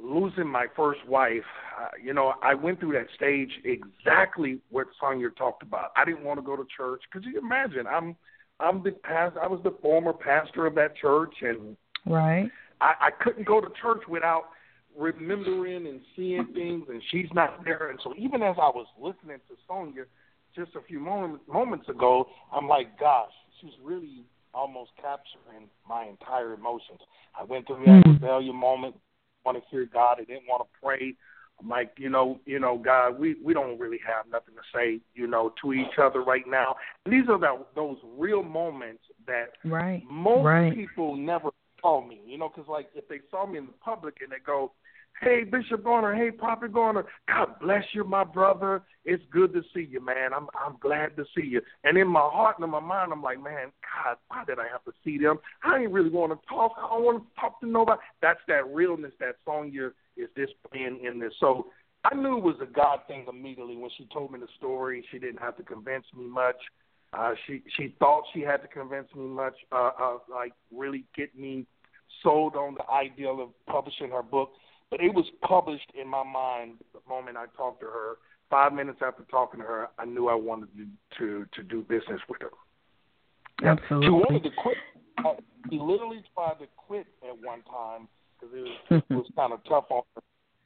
losing my first wife, uh, you know, I went through that stage exactly what Sanya talked about. I didn't want to go to church because you imagine I'm I'm the past I was the former pastor of that church and Right. I, I couldn't go to church without remembering and seeing things, and she's not there. And so, even as I was listening to Sanya just a few moments moments ago, I'm like, gosh, she's really almost capturing my entire emotions. I went through that Mm. rebellion moment, want to hear God, I didn't want to pray. I'm like, you know, you know, God, we we don't really have nothing to say, you know, to each other right now. And these are the, those real moments that Right. most Right. people never saw me, you know, because like if they saw me in the public and they go, "Hey, Bishop Garner, hey, Prophet Garner, God bless you, my brother. It's good to see you, man. I'm I'm glad to see you." And in my heart and in my mind, I'm like, "Man, God, why did I have to see them? I ain't really want to talk. I don't want to talk to nobody." That's that realness that Sanya is displaying in this. So I knew it was a God thing immediately when she told me the story. She didn't have to convince me much. Uh, she she thought she had to convince me much, uh, uh, like really get me sold on the idea of publishing her book. But it was published in my mind the moment I talked to her. Five minutes after talking to her, I knew I wanted to to, to do business with her. Absolutely. She wanted to quit. Uh, she literally tried to quit at one time because it was, was kind of tough on her.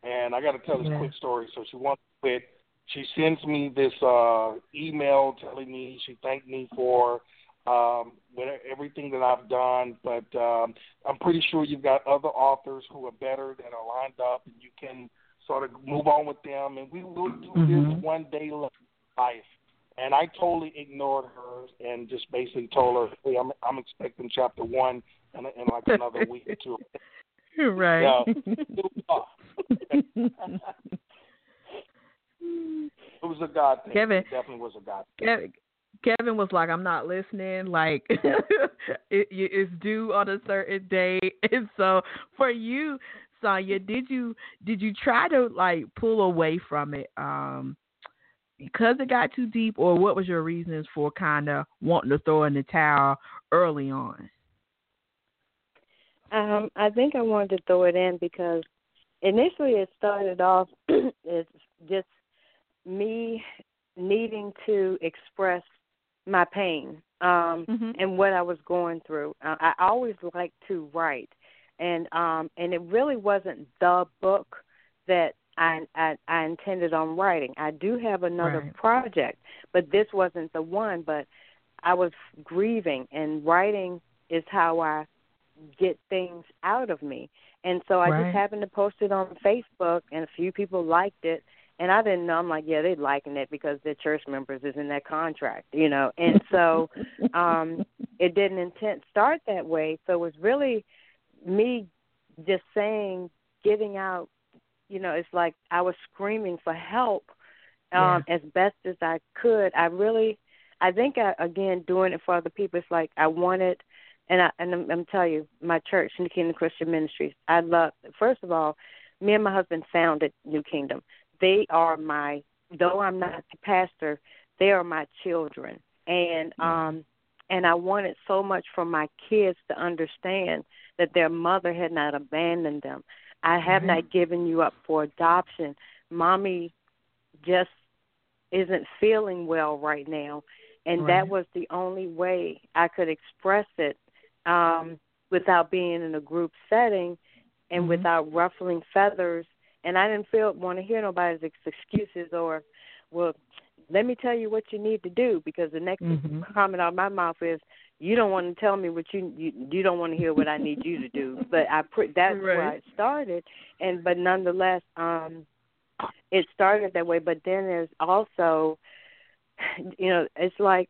And I got to tell this Yeah. quick story. So she wanted to quit. She sends me this uh, email telling me she thanked me for um, with everything that I've done. But um, I'm pretty sure you've got other authors who are better that are lined up, and you can sort of move on with them. And we will do Mhm. this one day life. And I totally ignored her and just basically told her, "Hey, I'm I'm expecting chapter one in, in like another week or two. right. It was a God thing. Kevin- it definitely was a God thing. Kevin, Kevin was like, "I'm not listening. Like, it, it's due on a certain day." And so, for you, Sanya, did you did you try to like pull away from it um, because it got too deep, or what was your reasons for kind of wanting to throw in the towel early on? Um, I think I wanted to throw it in because initially it started off as just me needing to express my pain um Mhm. and what I was going through. Uh, I always liked to write, and um and it really wasn't the book that I I, I intended on writing. I do have another Right. project, but this wasn't the one. But I was grieving, and writing is how I get things out of me. And so I Right. just happened to post it on Facebook, and a few people liked it. And I didn't know. I'm like, yeah, they're liking it because they're church members is in that contract, you know. And so um it didn't intent start that way. So it was really me just saying, getting out. You know, it's like I was screaming for help um as best as I could. I really, I think I again doing it for other people. It's like I wanted, and I and I'm, I'm telling you, my church, New Kingdom Christian Ministries. I love. First of all, me and my husband founded New Kingdom. They are my, though I'm not the pastor, they are my children, and um, and I wanted so much for my kids to understand that their mother had not abandoned them. I have Right. not given you up for adoption. Mommy just isn't feeling well right now and Right. that was the only way I could express it um without being in a group setting and Mhm. without ruffling feathers and I didn't feel want to hear nobody's excuses or well let me tell you what you need to do because the next Mhm. comment out of my mouth is you don't want to tell me what you you, you don't want to hear what I need you to do but I put that's where Right. it started and but nonetheless um it started that way but then there's also you know it's like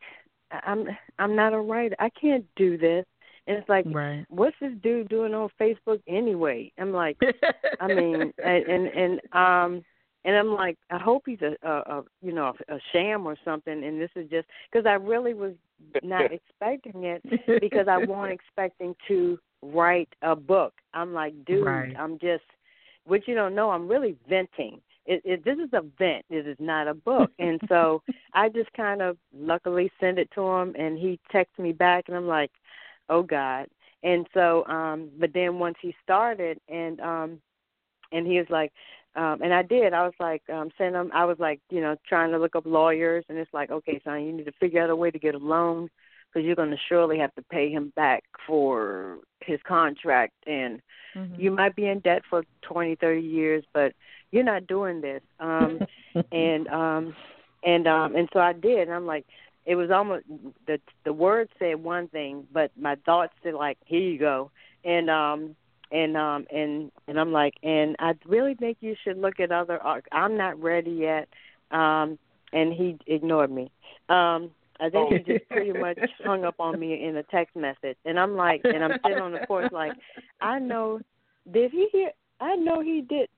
i'm i'm not a writer i can't do this and it's like Right. what's this dude doing on facebook anyway i'm like i mean and and, and um and i'm like i hope he's a, a, a you know a, a sham or something and this is just because i really was not expecting it because I wasn't expecting to write a book. I'm like, dude, Right. I'm just what you don't know. I'm really venting. It, it, this is a vent. It is not a book. And so I just kind of luckily sent it to him, and he texted me back, and I'm like, oh God. And so, um, but then once he started, and um, and he was like, um, and I did. I was like, um, send him. I was like, you know, trying to look up lawyers, and it's like, okay, son, you need to figure out a way to get a loan because you're going to surely have to pay him back for his contract, and Mhm. you might be in debt for twenty, thirty years, but you're not doing this. Um, and um, and um, and so I did. And I'm like, it was almost the the word said one thing, but my thoughts said like, here you go, and um and um and and I'm like, and I really think you should look at other. I'm not ready yet. Um, and he ignored me. Um, I think he just pretty much hung up on me in a text message, and I'm like, and I'm sitting on the porch like, I know, did he hear? I know he did.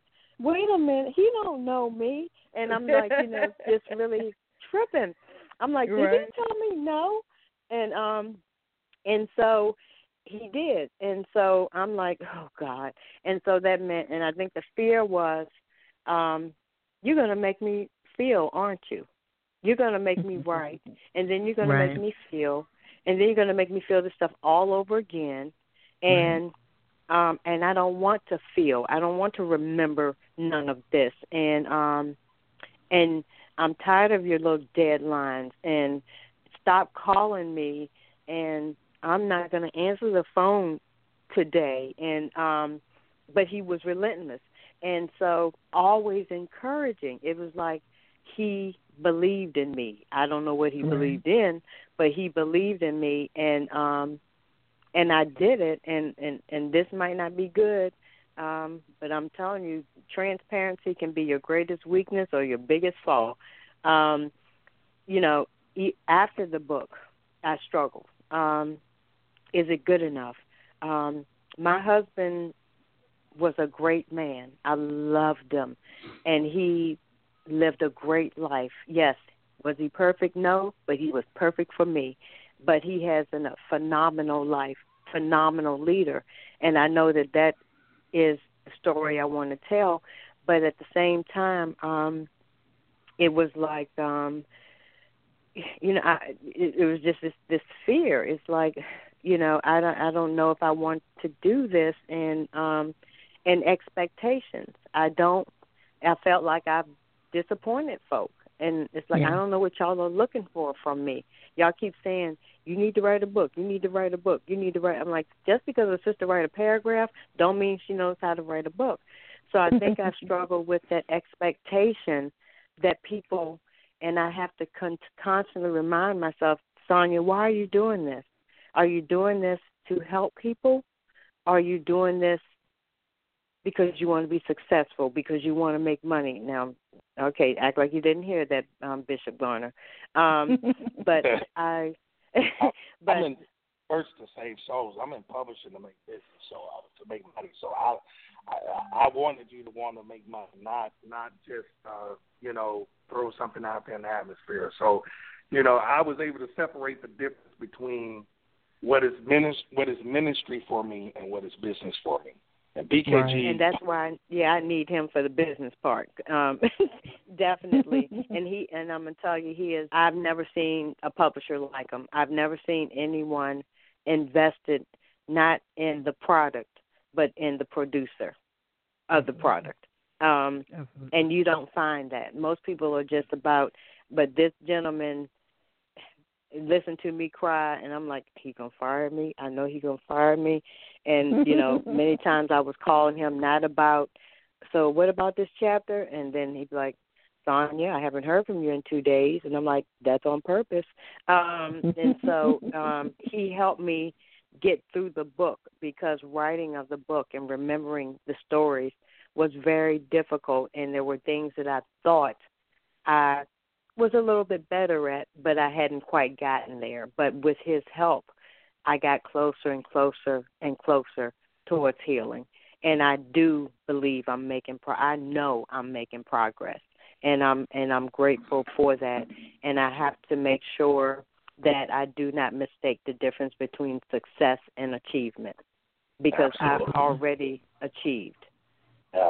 Wait a minute, he don't know me, and I'm like, you know, just really tripping. I'm like, did Right. he tell me no? And um, and so he did, and so I'm like, oh God, and so that meant, and I think the fear was, um, you're gonna make me feel, aren't you? You're gonna make me right, and then you're gonna Right. make me feel, and then you're gonna make me feel this stuff all over again, and um and I don't want to feel. I don't want to remember none of this. And um and I'm tired of your little deadlines and stop calling me and I'm not going to answer the phone today and um but he was relentless. And so always encouraging. It was like he believed in me. I don't know what he Right. believed in, but he believed in me and um and I did it and and and this might not be good um but I'm telling you transparency can be your greatest weakness or your biggest fault. Um you know, after the book I struggled. Um is it good enough? Um my husband was a great man. I loved him and he lived a great life. Yes, was he perfect? No, but he was perfect for me. But he has an, a phenomenal life, phenomenal leader, and I know that that is the story I want to tell. But at the same time, um, it was like, um, you know, I, it, it was just this this fear. It's like, you know, I don't I don't know if I want to do this, and um, and expectations. I don't. I felt like I've disappointed folk. And it's like Yeah. I don't know what y'all are looking for from me. Y'all keep saying you need to write a book. You need to write a book. You need to write. I'm like, just because a sister write a paragraph, don't mean she knows how to write a book. So I think I struggle with that expectation that people, and I have to con- constantly remind myself, Sanya, why are you doing this? Are you doing this to help people? Are you doing this because you want to be successful, because you want to make money? Now, okay, act like you didn't hear that, um, Bishop Garner. Um, but I, but I'm in first to save souls. I'm in publishing to make business, so uh, to make money. So I, I, I wanted you to want to make money, not not just uh, you know throw something out there in the atmosphere. So, you know, I was able to separate the difference between what is ministry, what is ministry for me, and what is business for me. And BKG, and that's why yeah i need him for the business part um definitely. And he and i'm going to tell you he is i've never seen a publisher like him. I've never seen anyone invested not in the product but in the producer of the product. Um Absolutely. and you don't find that. Most people are just about but this gentleman listen to me cry and i'm like he gonna fire me. I know he gonna fire me. And you know many times i was calling him not about so what about this chapter? And then he'd be like sanya i haven't heard from you in two days. And i'm like that's on purpose. Um and so um he helped me get through the book because writing of the book and remembering the stories was very difficult and there were things that i thought i was a little bit better at, but I hadn't quite gotten there. But with his help, I got closer and closer and closer towards healing. And I do believe I'm making pro- I know I'm making progress. And I'm and I'm grateful for that. And I have to make sure that I do not mistake the difference between success and achievement because Absolutely. I've already achieved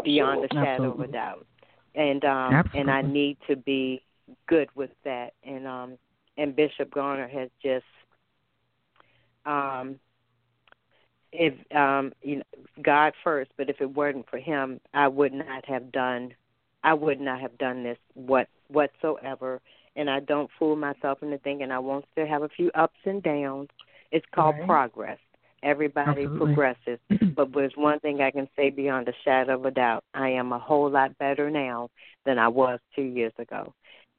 beyond a shadow of a doubt. And um and I need to be good with that and um and Bishop Garner has just um if um you know God first, but if it weren't for him, I would not have done I would not have done this what whatsoever and I don't fool myself into thinking I won't still have a few ups and downs. It's called Right. progress. Everybody Absolutely. progresses. But there's one thing I can say beyond a shadow of a doubt. I am a whole lot better now than I was two years ago.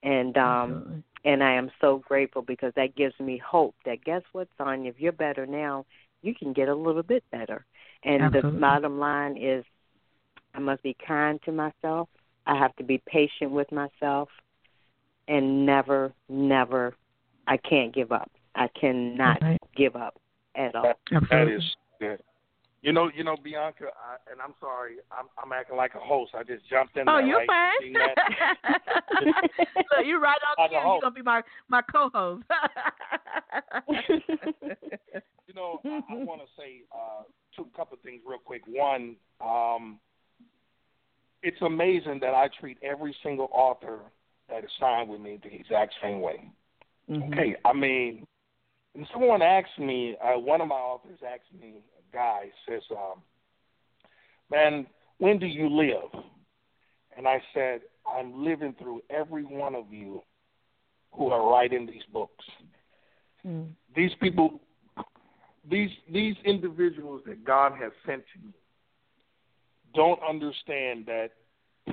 And um Absolutely. and I am so grateful because that gives me hope that guess what, Sanya, if you're better now, you can get a little bit better. And Absolutely. the bottom line is I must be kind to myself. I have to be patient with myself and never, never I can't give up. I cannot Right. give up at all. that Absolutely. is good. You know, you know, Bianca, I, and I'm sorry, I'm, I'm acting like a host. I just jumped in Oh, there. you're right? fine. Seen? Look, you're right on Like a cue. You're gonna be my my co-host. You know, I, I want to say uh, two couple things real quick. One, um, it's amazing that I treat every single author that is signed with me the exact same way. Mhm. Okay, I mean, and someone asked me, uh, one of my authors asked me, guy says, um, "Man, when do you live?" And I said, "I'm living through every one of you who are writing these books. Mm. These people, these these individuals that God has sent to me, don't understand that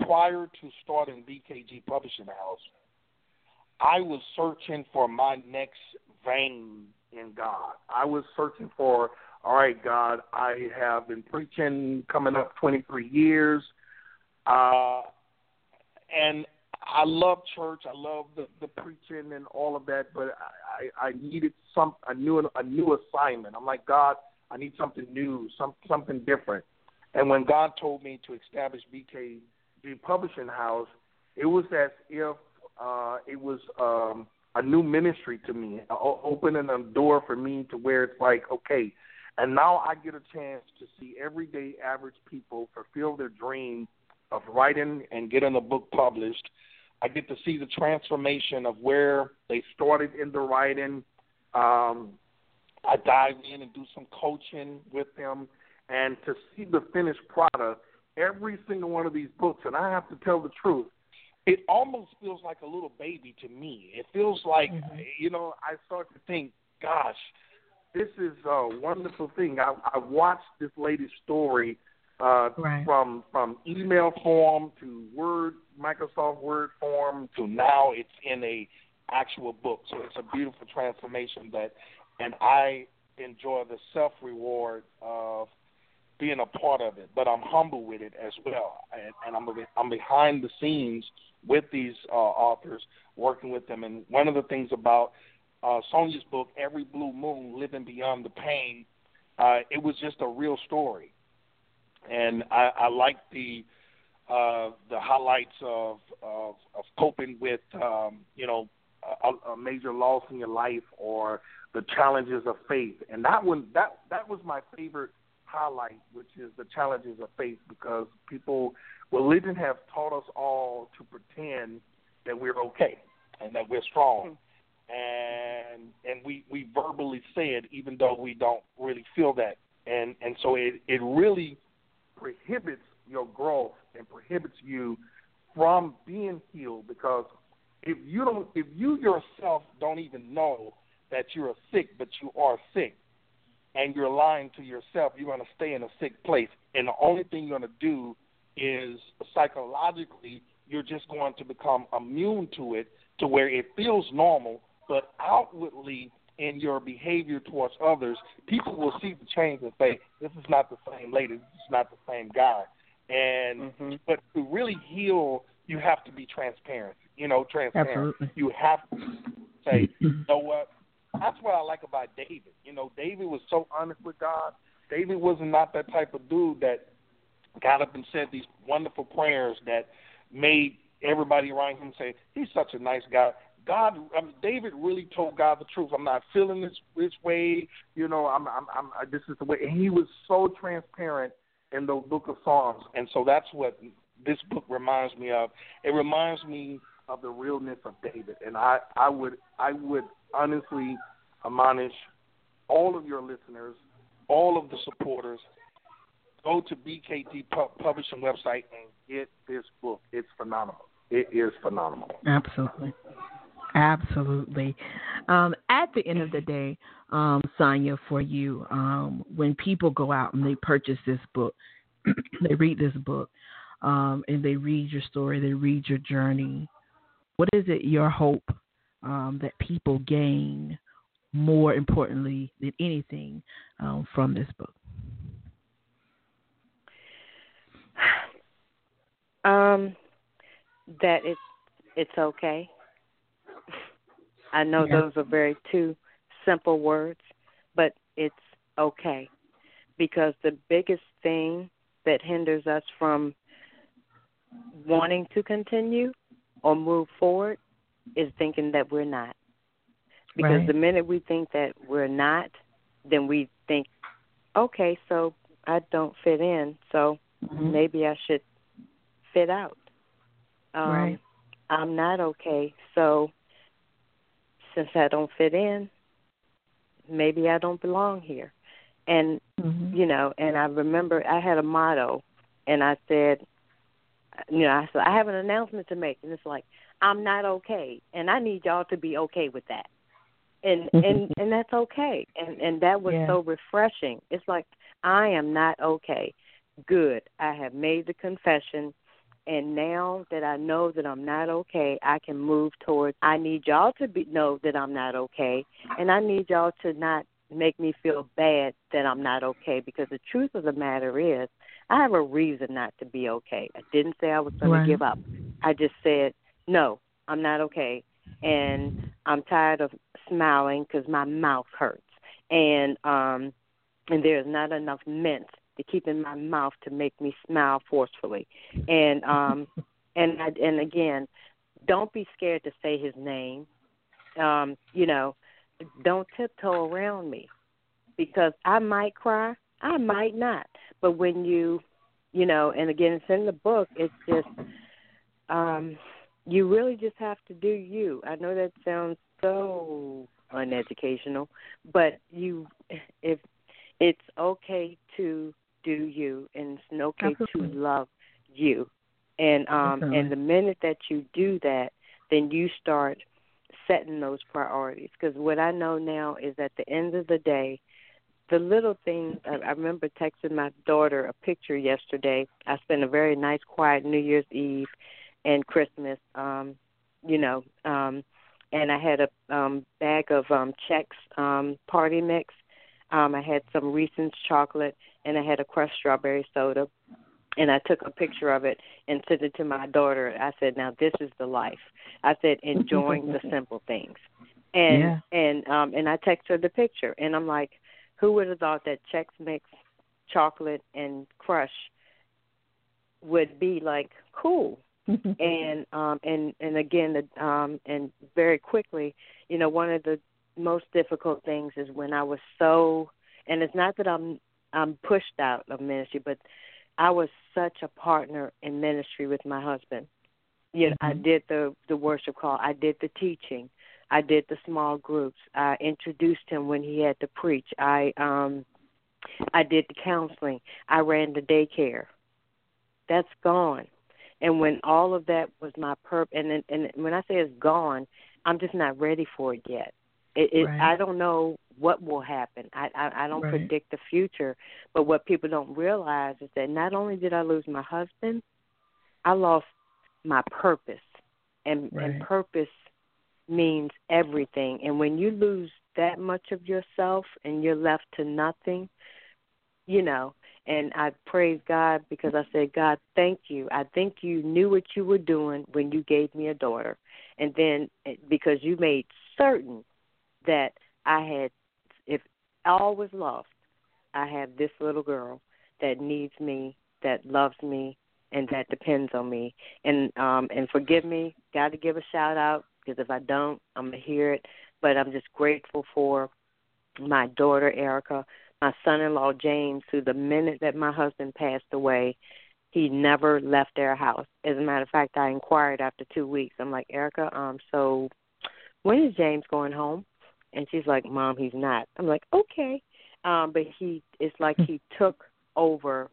prior to starting BKG Publishing House, I was searching for my next vein in God. I was searching for, all right, God, I have been preaching coming up 23 years, uh, and I love church. I love the, the preaching and all of that, but I, I needed some a new a new assignment. I'm like, God, I need something new, some something different. And when God told me to establish BKG Publishing House, it was as if uh, it was um, a new ministry to me, opening a door for me to where it's like, okay, and now I get a chance to see everyday average people fulfill their dream of writing and getting a book published. I get to see the transformation of where they started in the writing. Um, I dive in and do some coaching with them, and to see the finished product. Every single one of these books, and I have to tell the truth, it almost feels like a little baby to me. It feels like mm-hmm. you know, I start to think, gosh, this is a wonderful thing. I, I watched this lady's story uh, right. from from email form to Word, Microsoft Word form to now it's in a actual book. So it's a beautiful transformation that, and I enjoy the self reward of being a part of it. But I'm humble with it as well, and, and I'm I'm behind the scenes with these uh, authors, working with them. And one of the things about uh, Sanya's book, Every Blue Moon, Living Beyond the Pain, uh, it was just a real story. And I, I like the uh, the highlights of, of of coping with um, you know a, a major loss in your life or the challenges of faith. And that one that that was my favorite highlight, which is the challenges of faith, because people religion has taught us all to pretend that we're okay and that we're strong. And and we, we verbally say it even though we don't really feel that. And and so it, it really prohibits your growth and prohibits you from being healed because if you don't if you yourself don't even know that you're sick but you are sick and you're lying to yourself, you're going to stay in a sick place. And the only thing you're going to do is psychologically you're just going to become immune to it to where it feels normal, but outwardly in your behavior towards others, people will see the change and say, "This is not the same lady. This is not the same guy." And mm-hmm. but to really heal, you have to be transparent. You know, transparent. Absolutely. You have to say, "You know what? That's what I like about David. You know, David was so honest with God. David was not that type of dude that got up and said these wonderful prayers that made everybody around him say, "He's such a nice guy." God, I mean, David really told God the truth. I'm not feeling this this way. You know, I'm, I'm, I'm. This is the way. And he was so transparent in the Book of Psalms, and so that's what this book reminds me of. It reminds me of the realness of David, and I, I would, I would honestly admonish all of your listeners, all of the supporters, go to BKG Publishing website and get this book. It's phenomenal. It is phenomenal. Absolutely. Absolutely. Um, at the end of the day, um, Sanya, for you, um, when people go out and they purchase this book, they read this book, um, and they read your story, they read your journey. What is it your hope um, that people gain more importantly than anything um, from this book? Um, that it's it's okay. I know yeah. those are very two simple words, but it's okay because the biggest thing that hinders us from wanting to continue or move forward is thinking that we're not. Because right. the minute we think that we're not, then we think, okay, so I don't fit in, so mm-hmm. maybe I should fit out. Um, right. I'm not okay, so since I don't fit in, maybe I don't belong here. And mm-hmm. you know, and I remember I had a motto, and I said, you know, I said I have an announcement to make, and it's like I'm not okay, and I need y'all to be okay with that, and and and that's okay, and and that was yeah. so refreshing. It's like I am not okay. Good, I have made the confession And now that I know that I'm not okay, I can move towards. I need y'all to be know that I'm not okay, and I need y'all to not make me feel bad that I'm not okay. Because the truth of the matter is, I have a reason not to be okay. I didn't say I was going Right. to give up. I just said no, I'm not okay, and I'm tired of smiling because my mouth hurts, and um, and there's not enough mint to keep in my mouth to make me smile forcefully, and um, and I, and again, don't be scared to say his name. Um, you know, don't tiptoe around me because I might cry, I might not. But when you, you know, and again, it's in the book. It's just, um, you really just have to do you. I know that sounds so uneducational, but you, if it's okay to do you, and it's okay Absolutely. to love you, and um, Definitely. and the minute that you do that, then you start setting those priorities. Because what I know now is at the end of the day, the little things. I, I remember texting my daughter a picture yesterday. I spent a very nice, quiet New Year's Eve and Christmas. Um, you know, um, and I had a um, bag of um, checks um, party mix. Um, I had some Reese's chocolate, and I had a crushed strawberry soda. And I took a picture of it and sent it to my daughter. I said, "Now this is the life." I said, "Enjoying the simple things." And Yeah. and um and I text her the picture, and I'm like, "Who would have thought that Chex Mix, chocolate, and Crush would be like cool?" and um and and again the um and very quickly you know one of the most difficult things is when i was so and it's not that i'm i'm pushed out of ministry but i was such a partner in ministry with my husband you know i Mhm. did the the worship call i did the teaching i did the small groups i introduced him when he had to preach i um i did the counseling i ran the daycare that's gone and when all of that was my perp and then- and when I say it's gone, I'm just not ready for it yet. It, it Right. I don't know what will happen. I I, I don't Right. predict the future, but what people don't realize is that not only did I lose my husband, I lost my purpose. And Right. and purpose means everything. And when you lose that much of yourself and you're left to nothing, you know, and I praise God because I said, God, thank you. I think you knew what you were doing when you gave me a daughter. And then eh, because you made certain that I had, was lost, I have this little girl that needs me, that loves me, and that depends on me. And um and forgive me, got to give a shout out because if I don't, I'm gonna hear it. But I'm just grateful for my daughter Erica, my son-in-law James, who the minute that my husband passed away, he never left their house. As a matter of fact, I inquired after two weeks. I'm like, Erica, um, so when is James going home? And she's like, Mom, he's not. I'm like, okay. Um, but he, it's like he took over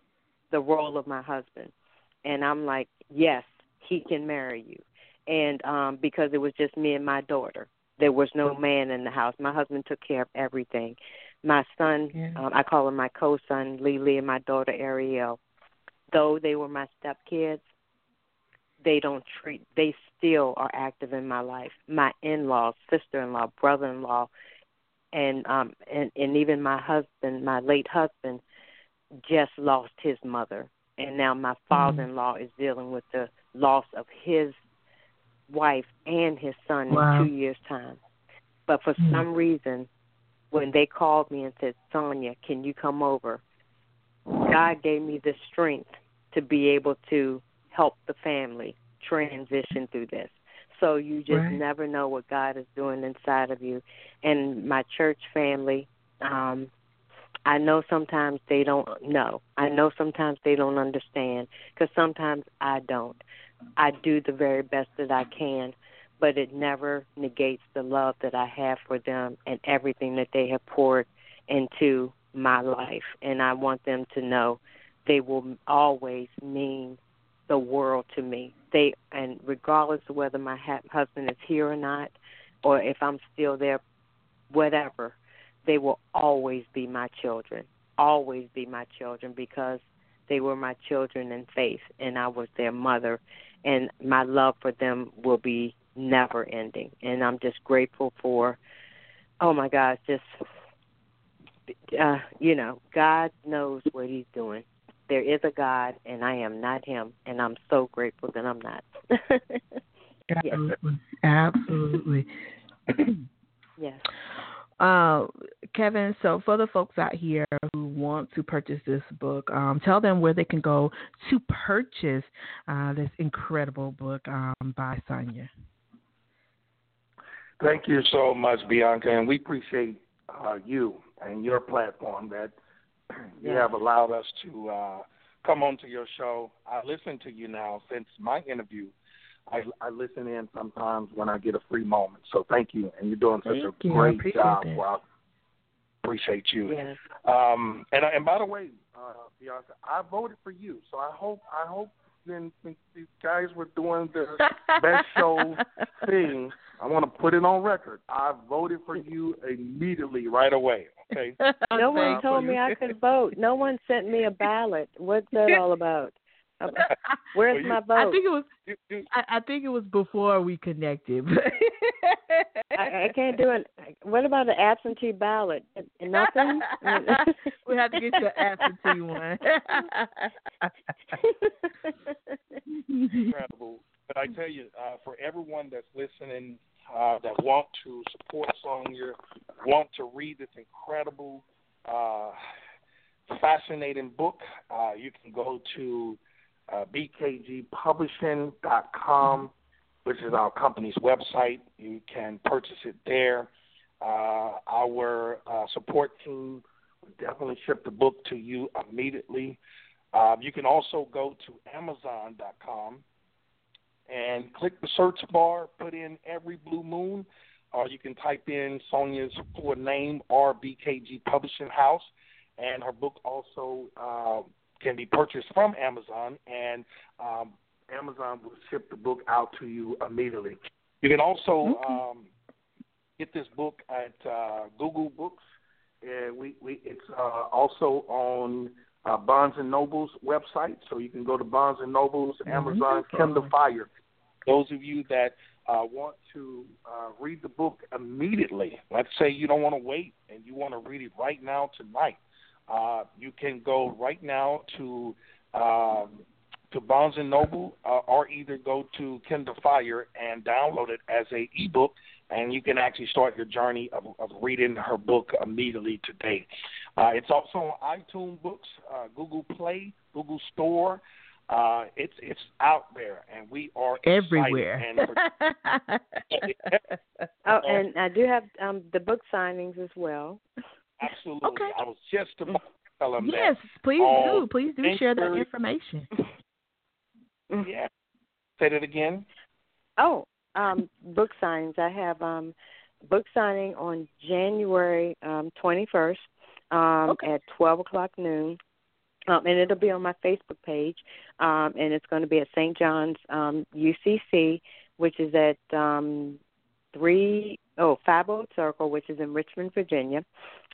the role of my husband, and I'm like, yes, he can marry you, and um, because it was just me and my daughter. There was no man in the house. My husband took care of everything. My son, Yeah. um, I call him my co-son, Lily, and my daughter Ariel. Though they were my stepkids, they don't treat. They still are active in my life. My in-laws, sister-in-law, brother-in-law, and um and and even my husband, my late husband, just lost his mother, and now my father-in-law is dealing with the loss of his wife and his son Wow. in two years' time. But for Mm. some reason, when they called me and said, Sanya, can you come over? God gave me the strength to be able to help the family transition through this. So you just Right. never know what God is doing inside of you. And my church family, um, I know sometimes they don't know. I know sometimes they don't understand because sometimes I don't. I do the very best that I can, but it never negates the love that I have for them and everything that they have poured into my life. And I want them to know they will always mean the world to me. They and regardless of whether my ha- husband is here or not, or if I'm still there, whatever, they will always be my children. Always be my children because they were my children in faith, and I was their mother, and my love for them will be never ending. And I'm just grateful for, oh my gosh, just uh, you know, God knows what He's doing. There is a God, and I am not Him, and I'm so grateful that I'm not. Absolutely. Absolutely. yes. Uh, Kevin, so for the folks out here who want to purchase this book, um, tell them where they can go to purchase uh, this incredible book um, by Sanya. Thank you so much, Bianca, and we appreciate uh, you and your platform that you have allowed us to uh, come onto your show. I listen to you now since my interview. I, I listen in sometimes when I get a free moment. So thank you, and you're doing such Thank a you. Great job. Well, I appreciate you. Yes. Um, and and by the way, uh, Bianca, I voted for you. So I hope I hope when these guys were doing the best show thing, I want to put it on record. I voted for you immediately, right away. Okay. No one told me I could vote. No one sent me a ballot. What's that all about? Where's Well, you- my vote? I think it was. You, you, I, I think it was before we connected. I, I can't do it. What about an absentee ballot? Nothing. we have to get you an absentee one. incredible. But I tell you, uh, for everyone that's listening, uh, that want to support Sanya, want to read this incredible, uh, fascinating book, uh, you can go to uh, bkgpublishing.com, which is our company's website. You can purchase it there. Uh, our uh, support team will definitely ship the book to you immediately. Uh, you can also go to Amazon.com and click the search bar, put in Every Blue Moon, or you can type in Sanya's full name RBKG Publishing House, and her book also uh, can be purchased from Amazon, and um, Amazon will ship the book out to you immediately. You can also um, get this book at uh, Google Books. Uh, we, we, it's uh, also on uh, Barnes and Noble's website, so you can go to Barnes and Noble's, Amazon, Wonderful. Kindle Fire. Those of you that uh, want to uh, read the book immediately, let's say you don't want to wait and you want to read it right now tonight, uh, you can go right now to um, to Barnes and Noble, uh, or either go to Kindle Fire and download it as a ebook, and you can actually start your journey of, of reading her book immediately today. Uh, it's also on iTunes Books, uh, Google Play, Google Store. Uh, it's it's out there, and we are. Everywhere. And oh, and I do have um the book signings as well. absolutely, Okay. I was just about to tell them yes, please Oh, do. Please do share that information. that. Yeah. Say that again. Oh, um, book signings. I have um, book signing on January um, 21st um, Okay. at 12 o'clock noon. Um, and it'll be on my Facebook page, um, and it's going to be at St. John's um, UCC, which is at um, three oh five Old Circle, which is in Richmond, Virginia,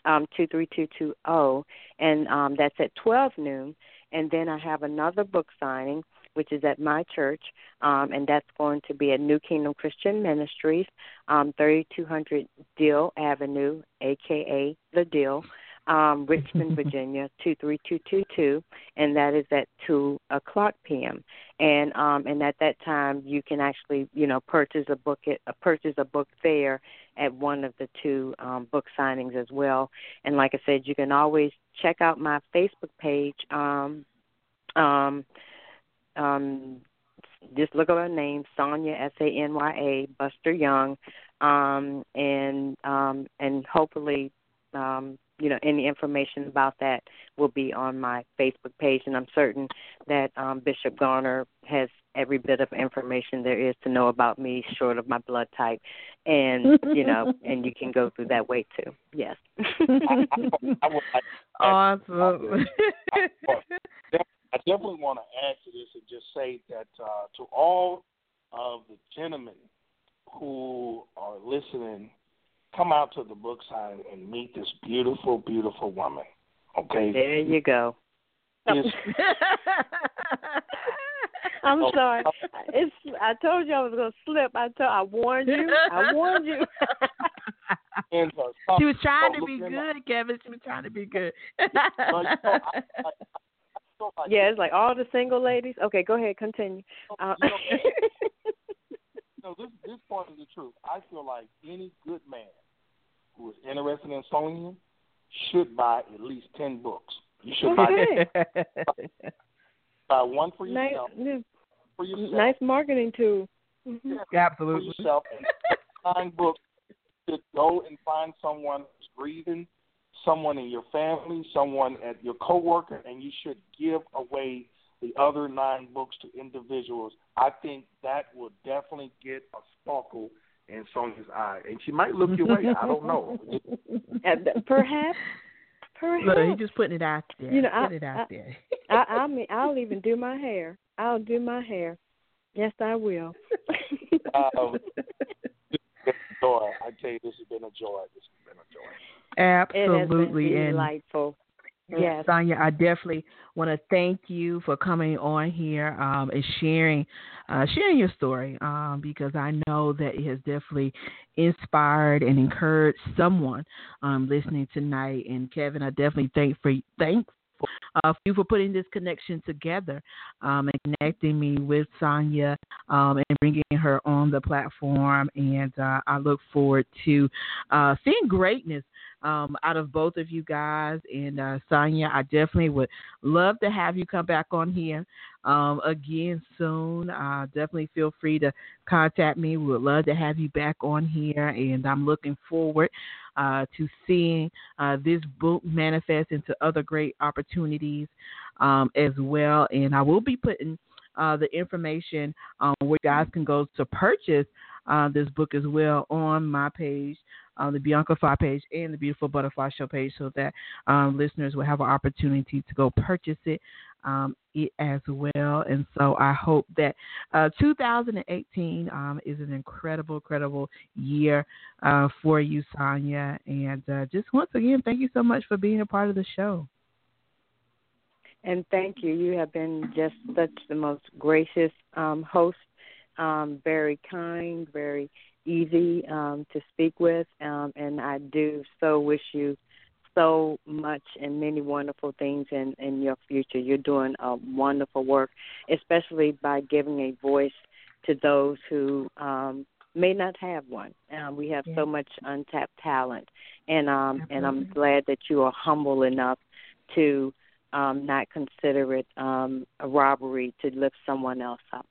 um, two three two two zero, and um, that's at twelve noon. And then I have another book signing, which is at my church, um, and that's going to be at New Kingdom Christian Ministries, um, 3200 Dill Avenue, aka the Dill, um, Richmond, Virginia, 23222, and that is at 2 o'clock p.m. And um, and at that time, you can actually, you know, purchase a book at, uh, purchase a book there at one of the two um, book signings as well. And like I said, you can always check out my Facebook page. Um, um, um, just look up her name, Sanya S A N Y A Buster Young, um, and um, and hopefully, um, you know, any information about that will be on my Facebook page, and I'm certain that um, Bishop Garner has every bit of information there is to know about me, short of my blood type, and you know, and you can go through that way too. Yes. I, I would Awesome. I definitely want to add to this and just say that uh, to all of the gentlemen who are listening, come out to the book signing and meet this beautiful, beautiful woman. Okay, there you go. is I'm Oh. sorry. It's. I told you I was gonna slip. I told. I warned you. I warned you. and uh, some- she was trying to be look in good, Kevin. She was trying to be good. I, I, I yeah, it's like all the single ladies. Okay, go ahead. Continue. Uh, You know, you this this part is the truth. I feel like any good man who is interested in sewing should buy at least ten books. You should buy Okay. buy one for yourself, yeah, for yourself, nice marketing tool. Mhm. yeah, for Absolutely. yourself, and find books to go and find someone who's grieving, someone in your family, someone at your coworker, and you should give away the other nine books to individuals. I think that will definitely get a sparkle in Sanya's eye, and she might look your way. I don't know. And perhaps, Look, perhaps. he just putting it out there. You know, Put I- it out I- there. I, I mean, I'll even do my hair. I'll do my hair. Yes, I will. Um, it's been a joy. I tell you, this has been a joy. This has been a joy. Absolutely. it has been and delightful. Yes. Sanya, I definitely want to thank you for coming on here um, and sharing uh, sharing your story um, because I know that it has definitely inspired and encouraged someone um, listening tonight. And Kevin, I definitely thank for thankful uh, for you for putting this connection together um, and connecting me with Sanya um, and bringing her on the platform. And uh, I look forward to uh, seeing greatness um, out of both of you guys. And uh, Sanya, I definitely would love to have you come back on here um, again soon. Uh, definitely feel free to contact me. We would love to have you back on here, and I'm looking forward uh, to seeing uh, this book manifest into other great opportunities um, as well. And I will be putting uh, the information where guys can go to purchase uh, this book as well on my page on the Bianca Fly page and the Beautiful Butterfly Show page so that um, listeners will have an opportunity to go purchase it, um, it as well. And so I hope that uh, 2018 um, is an incredible, incredible year uh, for you, Sanya. And uh, just once again, thank you so much for being a part of the show. And thank you. You have been just such the most gracious um, host, um, very kind, very easy um, to speak with. Um, and I do so wish you so much and many wonderful things in, in your future. You're doing a wonderful work, especially by giving a voice to those who um, may not have one. Um, we have Yeah. so much untapped talent, and um, and I'm glad that you are humble enough to um, not consider it um, a robbery to lift someone else up.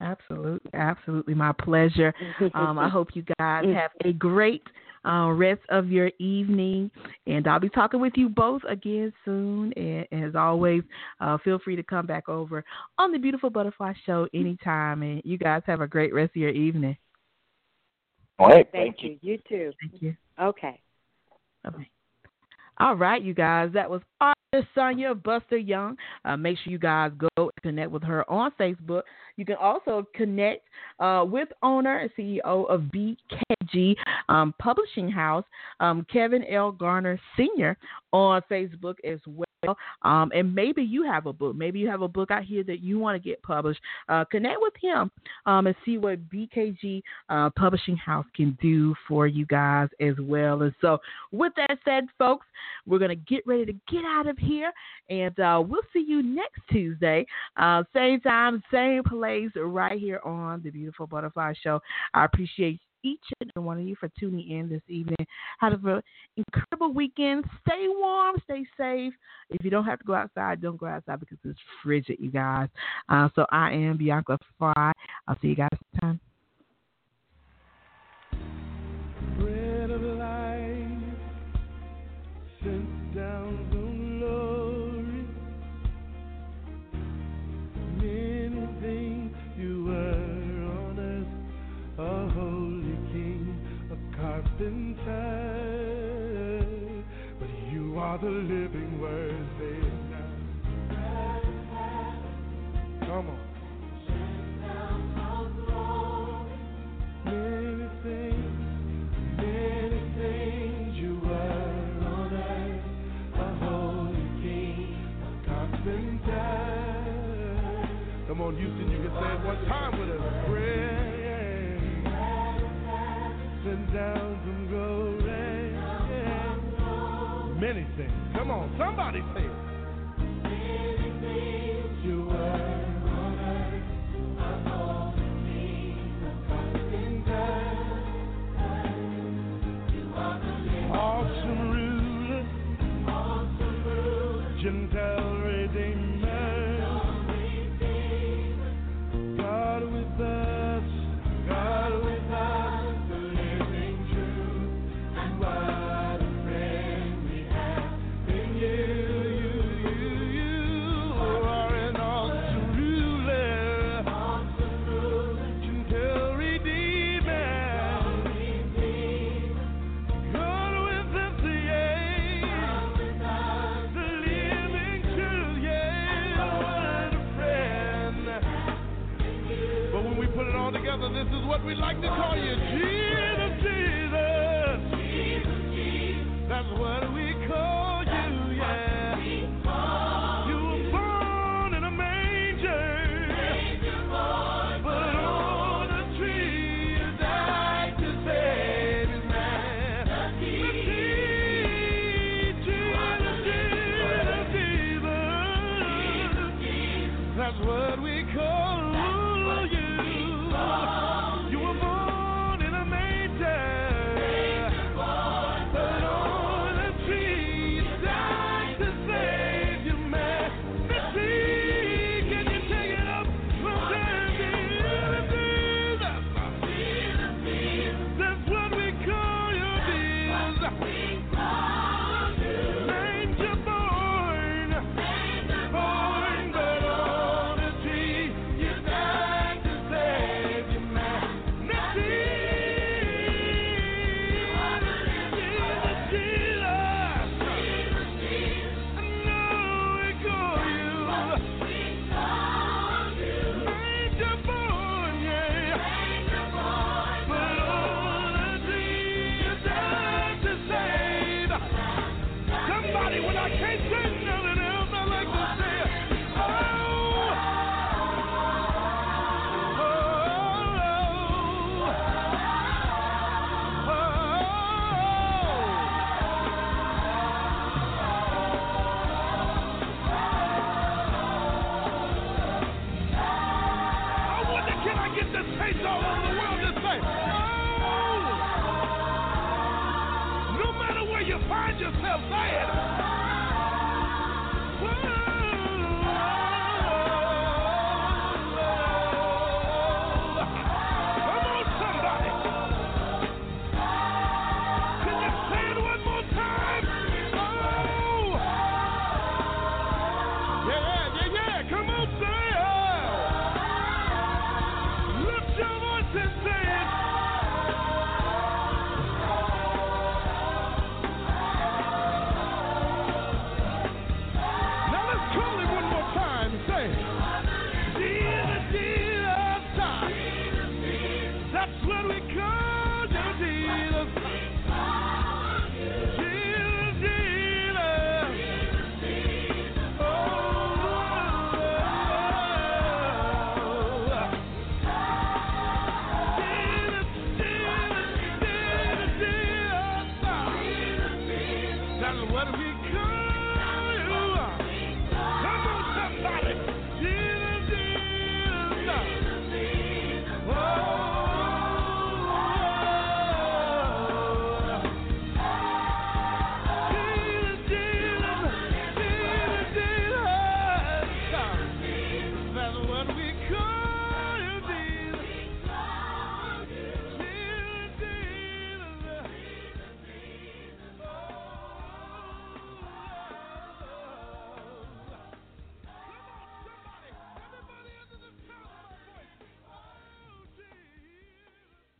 Absolutely, absolutely, my pleasure. Um, I hope you guys have a great uh, rest of your evening, and I'll be talking with you both again soon. And, and as always, uh, feel free to come back over on the Beautiful Butterfly Show anytime. And you guys have a great rest of your evening. All right, Thank you. You too. Thank you. Okay. Bye-bye. All right, you guys, that was artist Sanya Buster Young. Uh, make sure you guys go and connect with her on Facebook. You can also connect uh, with owner and CEO of BKG um, Publishing House, um, Kevin L. Garner Sr. on Facebook as well. Um, and maybe you have a book. Maybe you have a book out here that you want to get published. Uh, connect with him um, and see what BKG uh, Publishing House can do for you guys as well. And so, with that said, folks, we're going to get ready to get out of here. And uh, we'll see you next Tuesday, uh, same time, same place, right here on the Beautiful Butterfly Show. I appreciate each and every one of you for tuning in this evening. Have an incredible weekend. Stay warm, stay safe. If you don't have to go outside, don't go outside because it's frigid, you guys. Uh, so I am Bianca Fly. I'll see you guys next time. are the living words they now. Come on. Many things, many things you a holy king, a. Come on, Houston, you can say it one time with us. Send down some gold. Somebody say it. We like to call you.